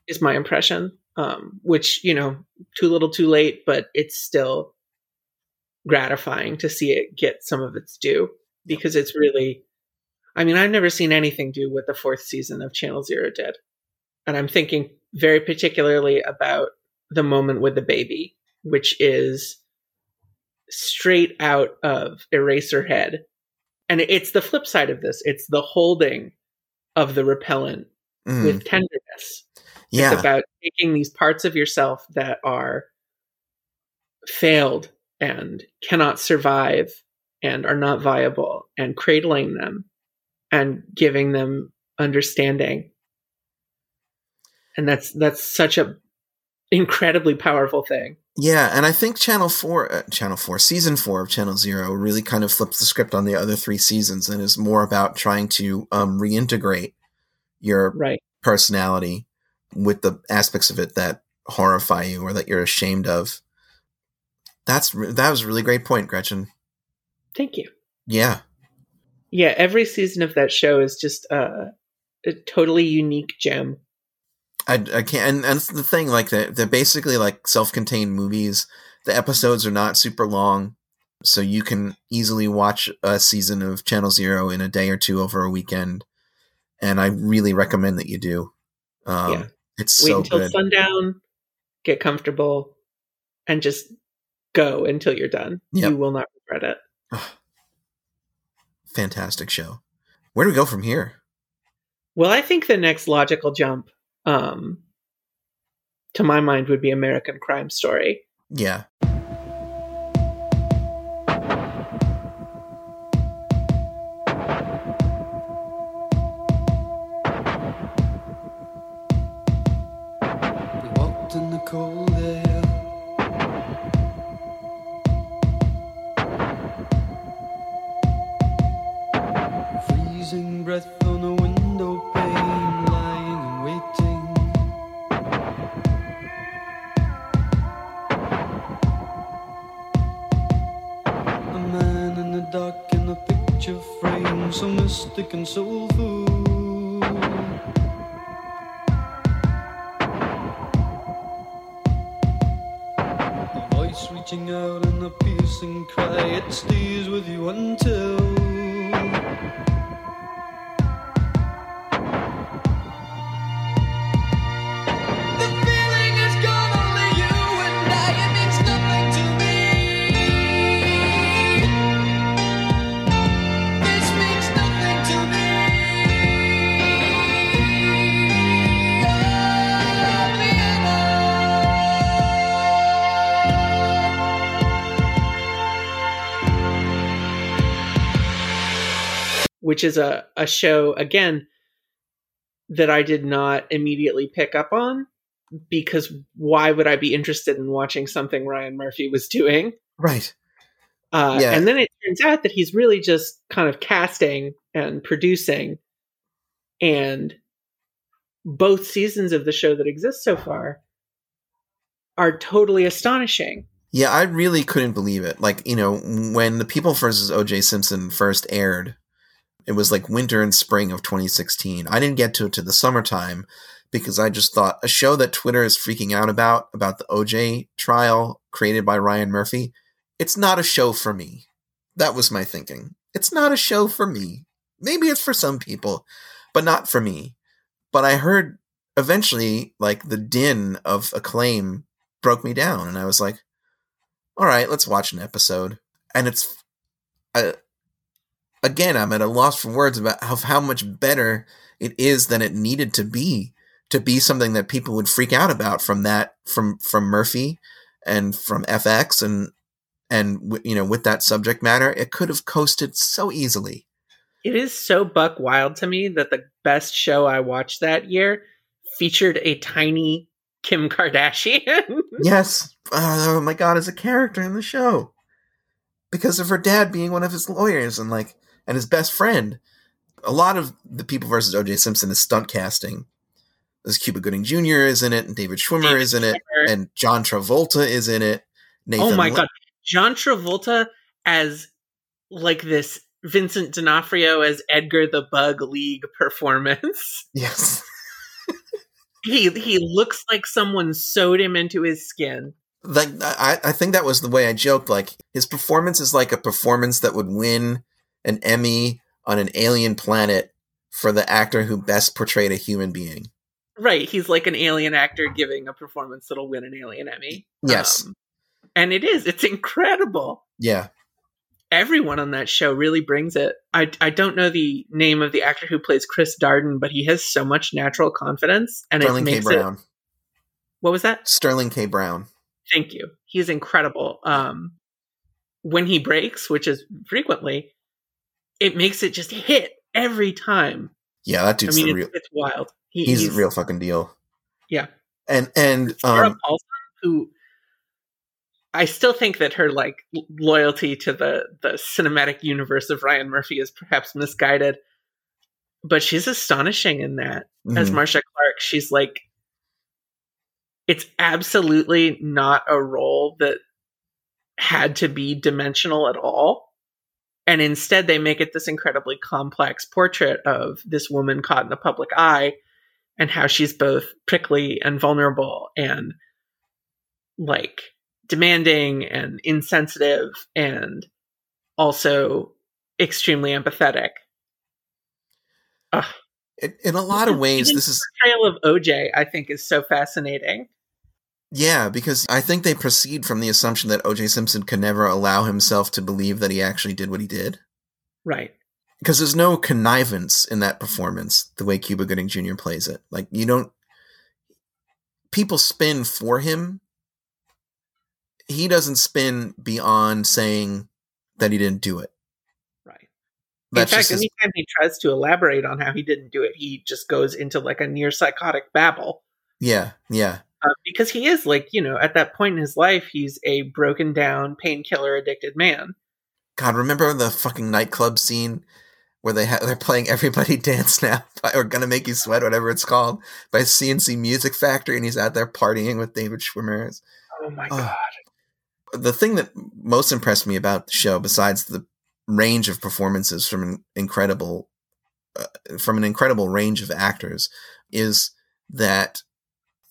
Is my impression. Um, which you know, too little, too late, but it's still gratifying to see it get some of its due because it's really. I mean, I've never seen anything do what the fourth season of Channel Zero did. And I'm thinking very particularly about the moment with the baby, which is straight out of Eraserhead. And it's the flip side of this it's the holding of the repellent Mm. with tenderness. yeah, It's about taking these parts of yourself that are failed and cannot survive and are not viable and cradling them and giving them understanding. And that's that's such a incredibly powerful thing. Yeah, and I think Channel Four, uh, Channel Four, Season Four of Channel Zero really kind of flips the script on the other three seasons and is more about trying to um, reintegrate your Right. personality with the aspects of it that horrify you or that you're ashamed of. That's that was a really great point, Gretchen. Thank you. Yeah, Yeah, every season of that show is just uh, a totally unique gem. I, I can't, and, and it's the thing, like they're, they're basically like self-contained movies. The episodes are not super long, so you can easily watch a season of Channel Zero in a day or two over a weekend. And I really recommend that you do. Um, Yeah. It's Wait so until good. sundown, get comfortable, and just go until you're done. Yep. You will not regret it. Fantastic show. Where do we go from here? Well, I think the next logical jump, um, to my mind, would be American Crime Story. Yeah. Reaching out in a piercing cry, it stays with you until. Which is a, a show again that I did not immediately pick up on because why would I be interested in watching something Ryan Murphy was doing? Right. Uh, Yeah. And then it turns out that he's really just kind of casting and producing, and both seasons of the show that exist so far are totally astonishing. Yeah, I really couldn't believe it. Like, you know, when The People versus OJ Simpson first aired, it was like winter and spring of 2016. I didn't get to it to the summertime because I just thought a show that Twitter is freaking out about, about the OJ trial created by Ryan Murphy, it's not a show for me. That was my thinking. It's not a show for me. Maybe it's for some people, but not for me. But I heard eventually, like, the din of acclaim broke me down, and I was like, all right, let's watch an episode. And it's, I, again, I'm at a loss for words about how, how much better it is than it needed to be to be something that people would freak out about from that from from Murphy and from FX and and you know with that subject matter, it could have coasted so easily. It is so buck wild to me that the best show I watched that year featured a tiny Kim Kardashian. yes, uh, oh my god, as a character in the show because of her dad being one of his lawyers and like and his best friend. A lot of the people versus O.J. Simpson is stunt casting. There's Cuba Gooding Jr. is in it, and David Schwimmer David is in it, and John Travolta is in it. Nathan oh my Lin- god, John Travolta as like this Vincent D'Onofrio as Edgar the Bug League performance. Yes, he he looks like someone sewed him into his skin. like I, I think that was the way I joked. Like his performance is like a performance that would win an Emmy on an alien planet for the actor who best portrayed a human being. Right, he's like an alien actor giving a performance that'll win an alien Emmy. Yes. Um, and it is. It's incredible. Yeah, Everyone on that show really brings it. I, I don't know the name of the actor who plays Chris Darden, but he has so much natural confidence, and Sterling it K. makes Brown. it. What was that? Sterling K. Brown. Thank you. He's incredible. Um, when he breaks, which is frequently, it makes it just hit every time. Yeah, that I dude's mean, the it's, real. it's wild. He, He's, a real fucking deal. Yeah. And and Sarah um, Paulson, who I still think that her like loyalty to the the cinematic universe of Ryan Murphy is perhaps misguided, but she's astonishing in that as mhm. Marcia Clark. She's like, it's absolutely not a role that had to be dimensional at all. And instead, they make it this incredibly complex portrait of this woman caught in the public eye and how she's both prickly and vulnerable and like demanding and insensitive and also extremely empathetic. Ugh. in, in a lot of ways, this is the portrayal of OJ, I think, is so fascinating. Yeah, because I think they proceed from the assumption that O.J. Simpson could never allow himself to believe that he actually did what he did. Right. because there's no connivance in that performance the way Cuba Gooding Jr. plays it. Like you don't people spin for him. He doesn't spin beyond saying that he didn't do it. Right. That's in fact, his- anytime he tries to elaborate on how he didn't do it, he just goes into like a near psychotic babble. yeah, yeah, Uh, because he is like, you know, at that point in his life, he's a broken down, painkiller addicted man. God, remember the fucking nightclub scene where they ha- they're playing "Everybody Dance Now" by, or "Gonna Make You Sweat," whatever it's called, by C+C Music Factory, and he's out there partying with David Schwimmer. Oh my Oh. god. the thing that most impressed me about the show, besides the range of performances from an incredible, uh, from an incredible range of actors, is that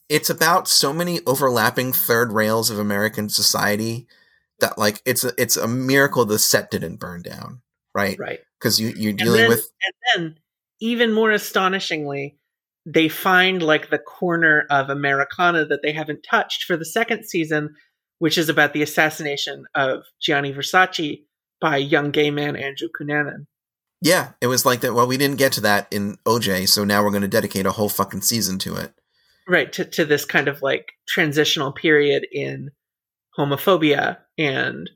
it's about so many overlapping third rails of American society that like it's a it's a miracle the set didn't burn down, right? Right. Because you you're dealing then, with and then, even more astonishingly, they find like the corner of Americana that they haven't touched for the second season, which is about the assassination of Gianni Versace by young gay man Andrew Cunanan. yeah, it was like that. Well, we didn't get to that in OJ, so now we're going to dedicate a whole fucking season to it. Right, to, to this kind of like transitional period in homophobia and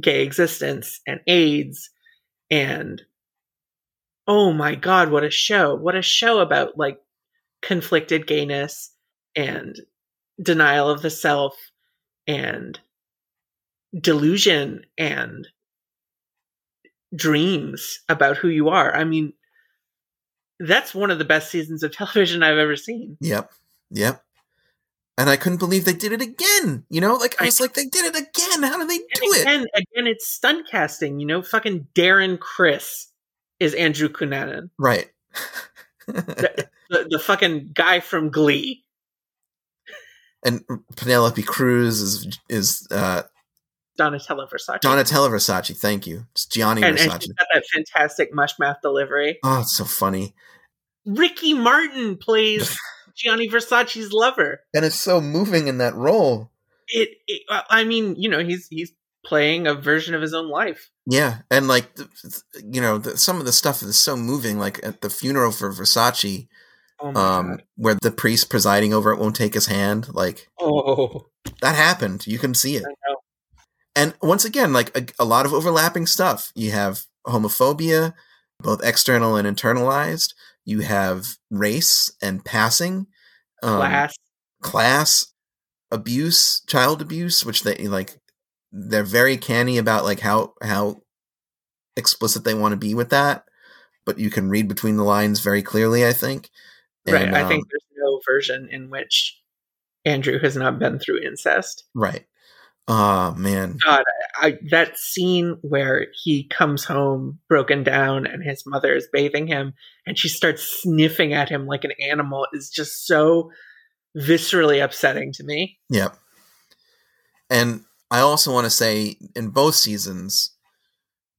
gay existence and AIDS and oh my god, what a show. What a show about like conflicted gayness and denial of the self and delusion and dreams about who you are. I mean, that's one of the best seasons of television I've ever seen. Yep. Yep. And I couldn't believe they did it again. You know, like I was like, they did it again. How do they do and it? again, again, it's stunt casting. You know, fucking Darren Criss is Andrew Cunanan, Right. the, the fucking guy from Glee. and Penelope Cruz is is uh, Donatella Versace. Donatella Versace. Thank you. It's Gianni and, and Versace. she's got that fantastic mush mouth delivery. oh, it's so funny, Ricky Martin plays Gianni Versace's lover. and it's so moving in that role. It, it, I mean, you know, he's he's playing a version of his own life. Yeah, and like you know, the, some of the stuff is so moving. Like at the funeral for Versace, Oh um, where the priest presiding over it won't take his hand. Like Oh, that happened. You can see it. And once again like a, a lot of overlapping stuff you have homophobia both external and internalized you have race and passing um, Class. class abuse child abuse which they like they're very canny about like how how explicit they want to be with that but you can read between the lines very clearly i think right. And, I think um, there's no version in which Andrew has not been through incest. right oh man God, I, I, that scene where he comes home broken down and his mother is bathing him and she starts sniffing at him like an animal is just so viscerally upsetting to me. Yep. And I also want to say in both seasons,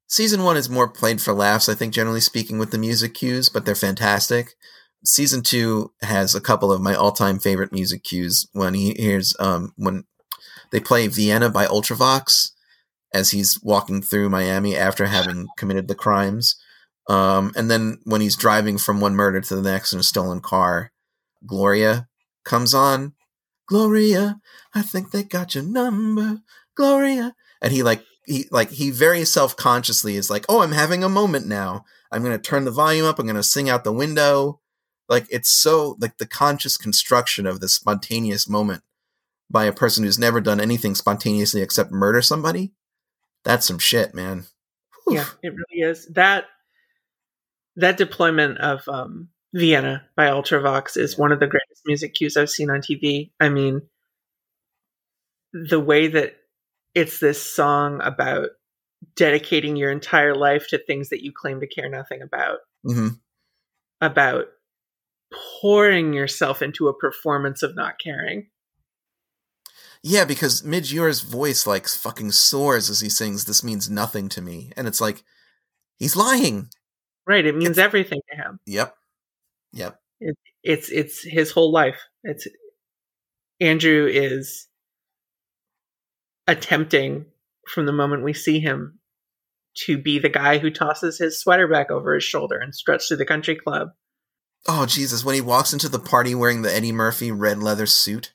season one is more played for laughs, I think, generally speaking, with the music cues, but they're fantastic. Season two has a couple of my all time favorite music cues when he hears, um, when they play Vienna by Ultravox as he's walking through Miami after having committed the crimes. Um, and then when he's driving from one murder to the next in a stolen car, Gloria comes on. Gloria, I think they got your number, Gloria. And he like he like he very self-consciously is like, "Oh, I'm having a moment now. I'm going to turn the volume up. I'm going to sing out the window." Like it's so like the conscious construction of this spontaneous moment by a person who's never done anything spontaneously except murder somebody. That's some shit, man. Whew. Yeah, it really is. That that deployment of um, Vienna by Ultravox is one of the greatest music cues I've seen on TV. I mean, the way that it's this song about dedicating your entire life to things that you claim to care nothing about, hmm about pouring yourself into a performance of not caring. Yeah, because Midge voice like fucking soars as he sings "This means nothing to me," and it's like he's lying. Right, it means everything to him. Yep, yep, it's it's his whole life. It's Andrew is attempting from the moment we see him to be the guy who tosses his sweater back over his shoulder and struts through the country club. Oh Jesus! When he walks into the party wearing the Eddie Murphy red leather suit.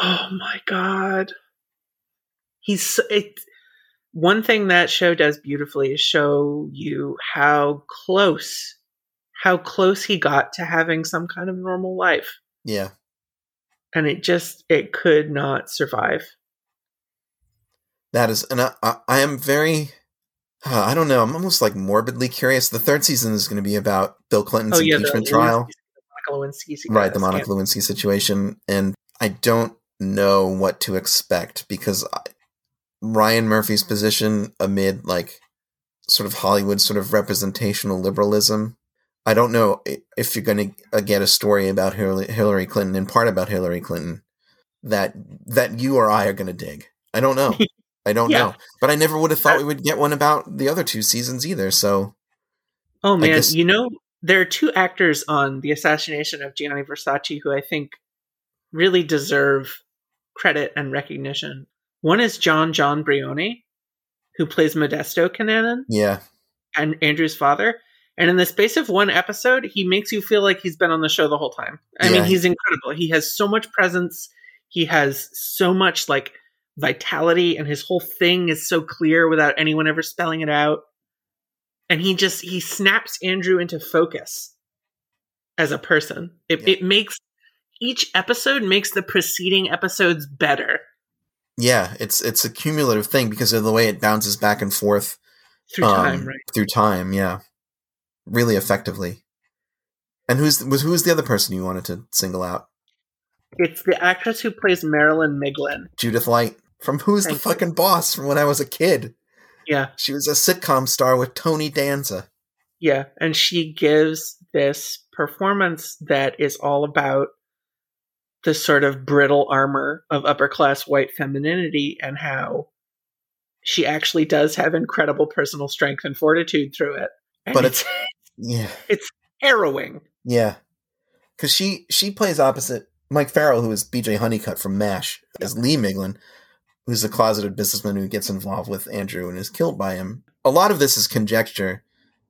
Oh my god. He's it one thing that show does beautifully is show you how close how close he got to having some kind of normal life Yeah. and it just it could not survive. That is, and I, I, I am very, uh, I don't know, I'm almost like morbidly curious. The third season is going to be about Bill Clinton's Oh yeah, the impeachment trial, Monica Lewinsky right? The Monica Lewinsky situation, and I don't know what to expect because I, Ryan Murphy's position amid like sort of Hollywood sort of representational liberalism. I don't know if you're going to uh, get a story about Hillary, Hillary Clinton, in part about Hillary Clinton, that that you or I are going to dig. I don't know. I don't Yeah. know. But I never would have thought we would get one about the other two seasons either. So Oh man, guess- you know there are two actors on the assassination of Gianni Versace who I think really deserve credit and recognition. One is Jon Jon Briones, who plays Modesto Cunanan yeah, and Andrew's father. And in the space of one episode, he makes you feel like he's been on the show the whole time. I Yeah. mean, he's incredible. He has so much presence. He has so much like vitality, and his whole thing is so clear without anyone ever spelling it out. And he just he snaps Andrew into focus as a person. It, Yeah. it makes each episode makes the preceding episodes better yeah. It's it's a cumulative thing because of the way it bounces back and forth through um, time, right? Through time, yeah, really effectively. And who's was who's the other person you wanted to single out? It's the actress who plays Marilyn Miglin. Judith Light from Who's Thank the you. Fucking Boss from when I was a kid. Yeah. She was a sitcom star with Tony Danza. Yeah, and she gives this performance that is all about the sort of brittle armor of upper class white femininity and how she actually does have incredible personal strength and fortitude through it. And But it's, Yeah, it's harrowing. yeah, because she she plays opposite Mike Farrell, who is B.J. Honeycutt from MASH, as Lee Miglin, who's a closeted businessman who gets involved with Andrew and is killed by him. A lot of this is conjecture,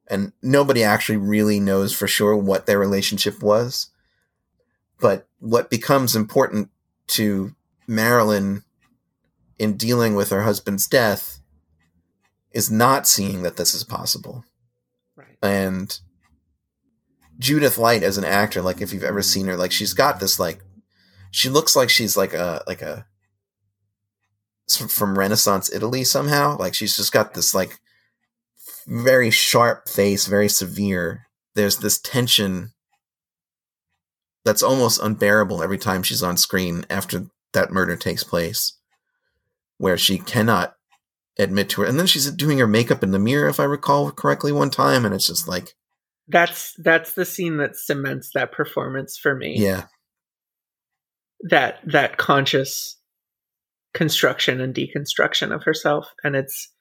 and nobody actually really knows for sure what their relationship was. But what becomes important to Marilyn in dealing with her husband's death is not seeing that this is possible. Right. And Judith Light as an actor, like if you've ever seen her, like she's got this like she looks like she's like a like a from Renaissance Italy somehow. Like she's just got this like very sharp face, very severe. There's this tension that's almost unbearable every time she's on screen after that murder takes place, where she cannot admit to her. And then she's doing her makeup in the mirror, if I recall correctly, one time, and it's just like, That's that's the scene that cements that performance for me. yeah, That that conscious construction and deconstruction of herself and it's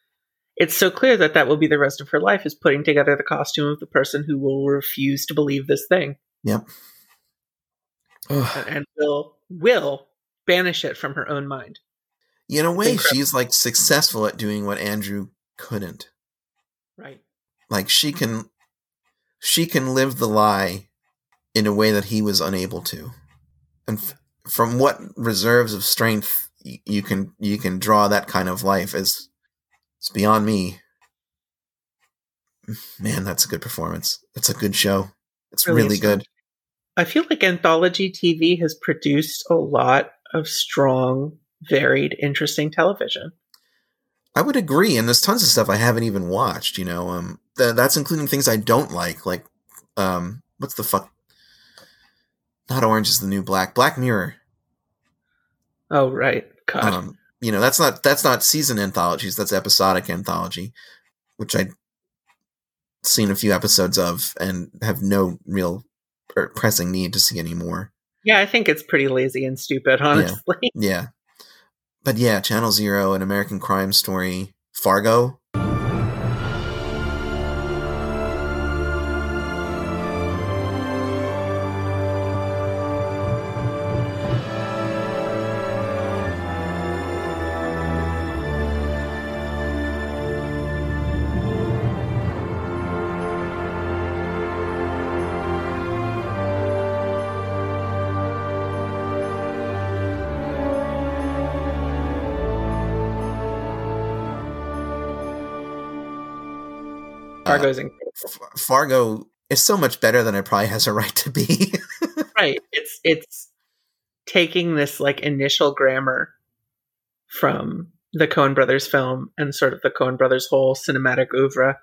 it's so clear that that will be the rest of her life is putting together the costume of the person who will refuse to believe this thing yep. And, and will will banish it from her own mind. In a way, Incredible. she's like successful at doing what Andrew couldn't. Right. Like she mm-hmm. can, she can live the lie in a way that he was unable to. And f- from what reserves of strength y- you can you can draw that kind of life is it's beyond me. Mm, man, that's a good performance. It's a good show. It's Really really, good. I feel like anthology TV has produced a lot of strong, varied, interesting television. I would agree, and there's tons of stuff I haven't even watched. You know, um, th- that's including things I don't like, like, um, what's the fuck? Not Orange is the New Black, Black Mirror. Oh right. God. Um, you know, that's not that's not season anthologies. That's episodic anthology, which I've seen a few episodes of and have no real pressing need to see anymore. yeah, I think it's pretty lazy and stupid, honestly. Yeah, but yeah, Channel Zero, an American Crime Story, Fargo. Uh, Fargo's incredible. F- Fargo is so much better than it probably has a right to be. right. It's it's taking this like initial grammar from the Coen Brothers film and sort of the Coen Brothers whole cinematic oeuvre,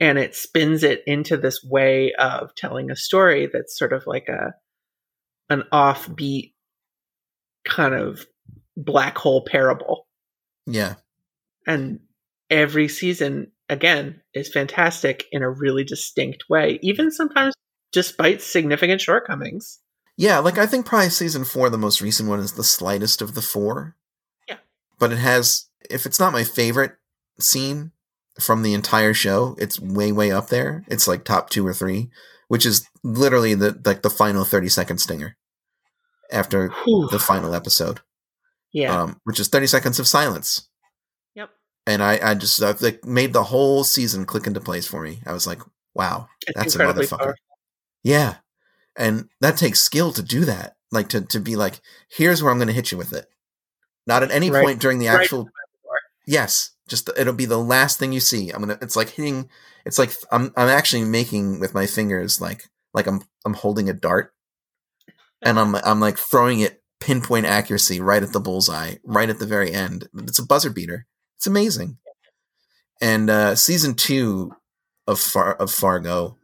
and it spins it into this way of telling a story that's sort of like a an offbeat kind of black hole parable. yeah. And every season again is fantastic in a really distinct way, even sometimes despite significant shortcomings. Yeah, like I think probably season four, the most recent one, is the slightest of the four. Yeah. But it has, if it's not my favorite scene from the entire show, it's way, way up there. It's like top two or three, which is literally the like the final thirty second stinger after Whew. the final episode, Yeah. um, which is thirty seconds of silence. And I, I just I, like made the whole season click into place for me. I was like, wow, that's a motherfucker. powerful. Yeah. And that takes skill to do that. Like to, to be like, here's where I'm going to hit you with it. Not at any Right. point during the Right. actual. Yes. Just it'll be the last thing you see. I'm gonna. It's like hitting. It's like I'm. I'm actually making with my fingers like like I'm I'm holding a dart, and I'm I'm like throwing it pinpoint accuracy right at the bullseye, right at the very end. It's a buzzer beater. It's amazing. And uh season two of Far of Fargo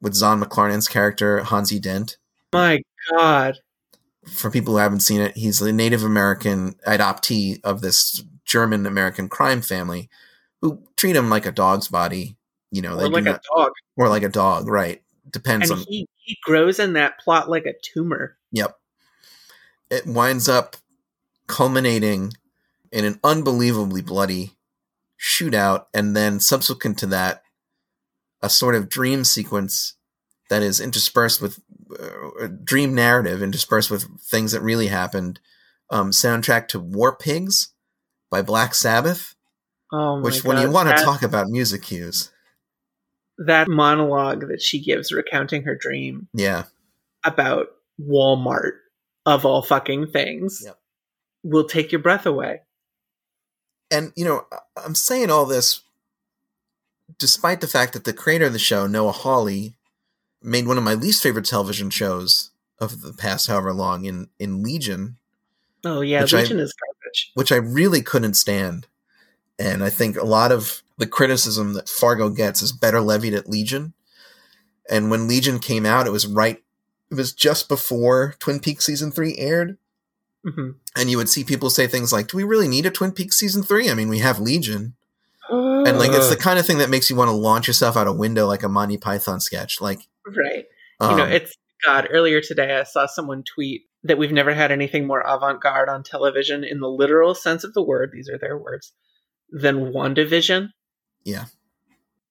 with Zahn McClarnon's character Hanzee Dent. My God. For people who haven't seen it, he's a Native American adoptee of this German American crime family who treat him like a dog's body. You know, Or like not- a dog. or like a dog, right? Depends And on. he, he grows in that plot like a tumor. Yep. It winds up culminating in an unbelievably bloody shootout, and then subsequent to that, a sort of dream sequence that is interspersed with uh, a dream narrative, interspersed with things that really happened. Um, soundtrack to War Pigs by Black Sabbath, Oh my which God. when you want to talk about music cues, that monologue that she gives recounting her dream yeah, about Walmart of all fucking things Yep. will take your breath away. And you know i'm saying all this despite the fact that the creator of the show noah hawley made one of my least favorite television shows of the past however long in in legion Oh yeah, Which I- Legion is garbage. which i really couldn't stand. And i think a lot of the criticism that fargo gets is better levied at legion. And when legion came out it was right it was just before twin peaks season 3 aired Mhm. and you would see people say things like do we really need a twin peaks season 3 i mean we have legion and like it's the kind of thing that makes you want to launch yourself out a window like a Monty Python sketch. Like, right. um, you know, it's God. Earlier today, I saw someone tweet that we've never had anything more avant-garde on television in the literal sense of the word. These are their words. Than WandaVision. yeah,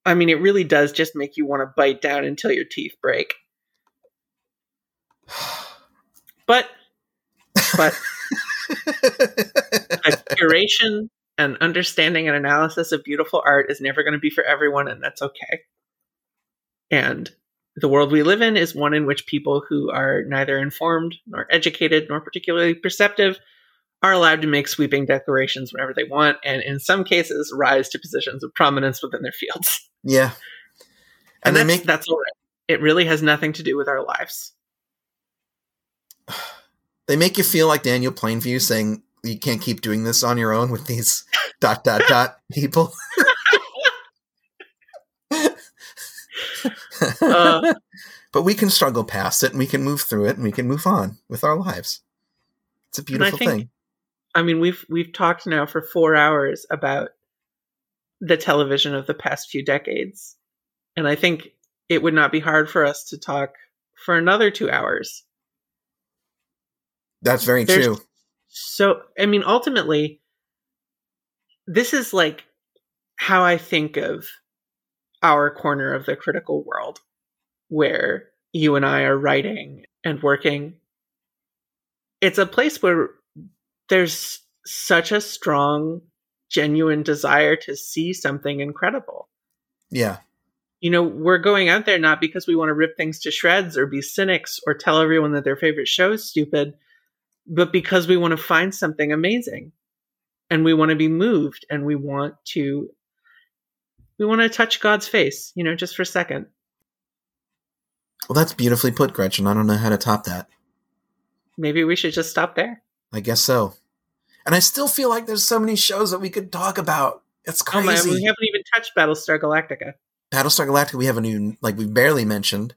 I mean, it really does just make you want to bite down until your teeth break. But, but a curation and understanding and analysis of beautiful art is never going to be for everyone, and that's okay. And the world we live in is one in which people who are neither informed nor educated nor particularly perceptive are allowed to make sweeping declarations whenever they want, and in some cases, rise to positions of prominence within their fields. yeah, And, and they that's, make that's all right. It really has nothing to do with our lives. they make you feel like Daniel Plainview saying you can't keep doing this on your own with these dot dot dot people. Uh, but we can struggle past it and we can move through it and we can move on with our lives. It's a And I beautiful think- thing. I mean, we've we've talked now for four hours about the television of the past few decades, and I think it would not be hard for us to talk for another two hours. That's very There's- true. So, I mean, ultimately, this is like how I think of our corner of the critical world, where you and I are writing and working. It's a place where there's such a strong, genuine desire to see something incredible. Yeah, You know, we're going out there not because we want to rip things to shreds or be cynics or tell everyone that their favorite show is stupid, but because we want to find something amazing and we want to be moved and we want to we want to touch God's face, you know, just for a second. Well, that's beautifully put, Gretchen. I don't know how to top that. Maybe we should just stop there. I guess so. And I still feel like there's so many shows that we could talk about. It's Oh my, crazy. we haven't even touched Battlestar Galactica. Battlestar Galactica, we haven't even like we barely mentioned.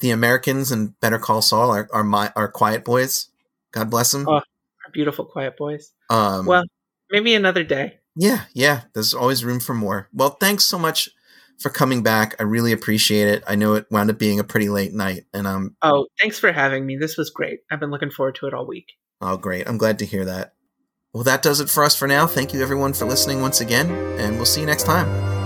The Americans and Better Call Saul are are my are quiet boys. God bless them. Oh. Our beautiful quiet boys. um, well, maybe another day. yeah, yeah. There's always room for more. Well, thanks so much for coming back. I really appreciate it. I know it wound up being a pretty late night, and um, Oh, thanks for having me. This was great. I've been looking forward to it all week. oh, great. I'm glad to hear that. Well, that does it for us for now. Thank you everyone for listening once again, and we'll see you next time.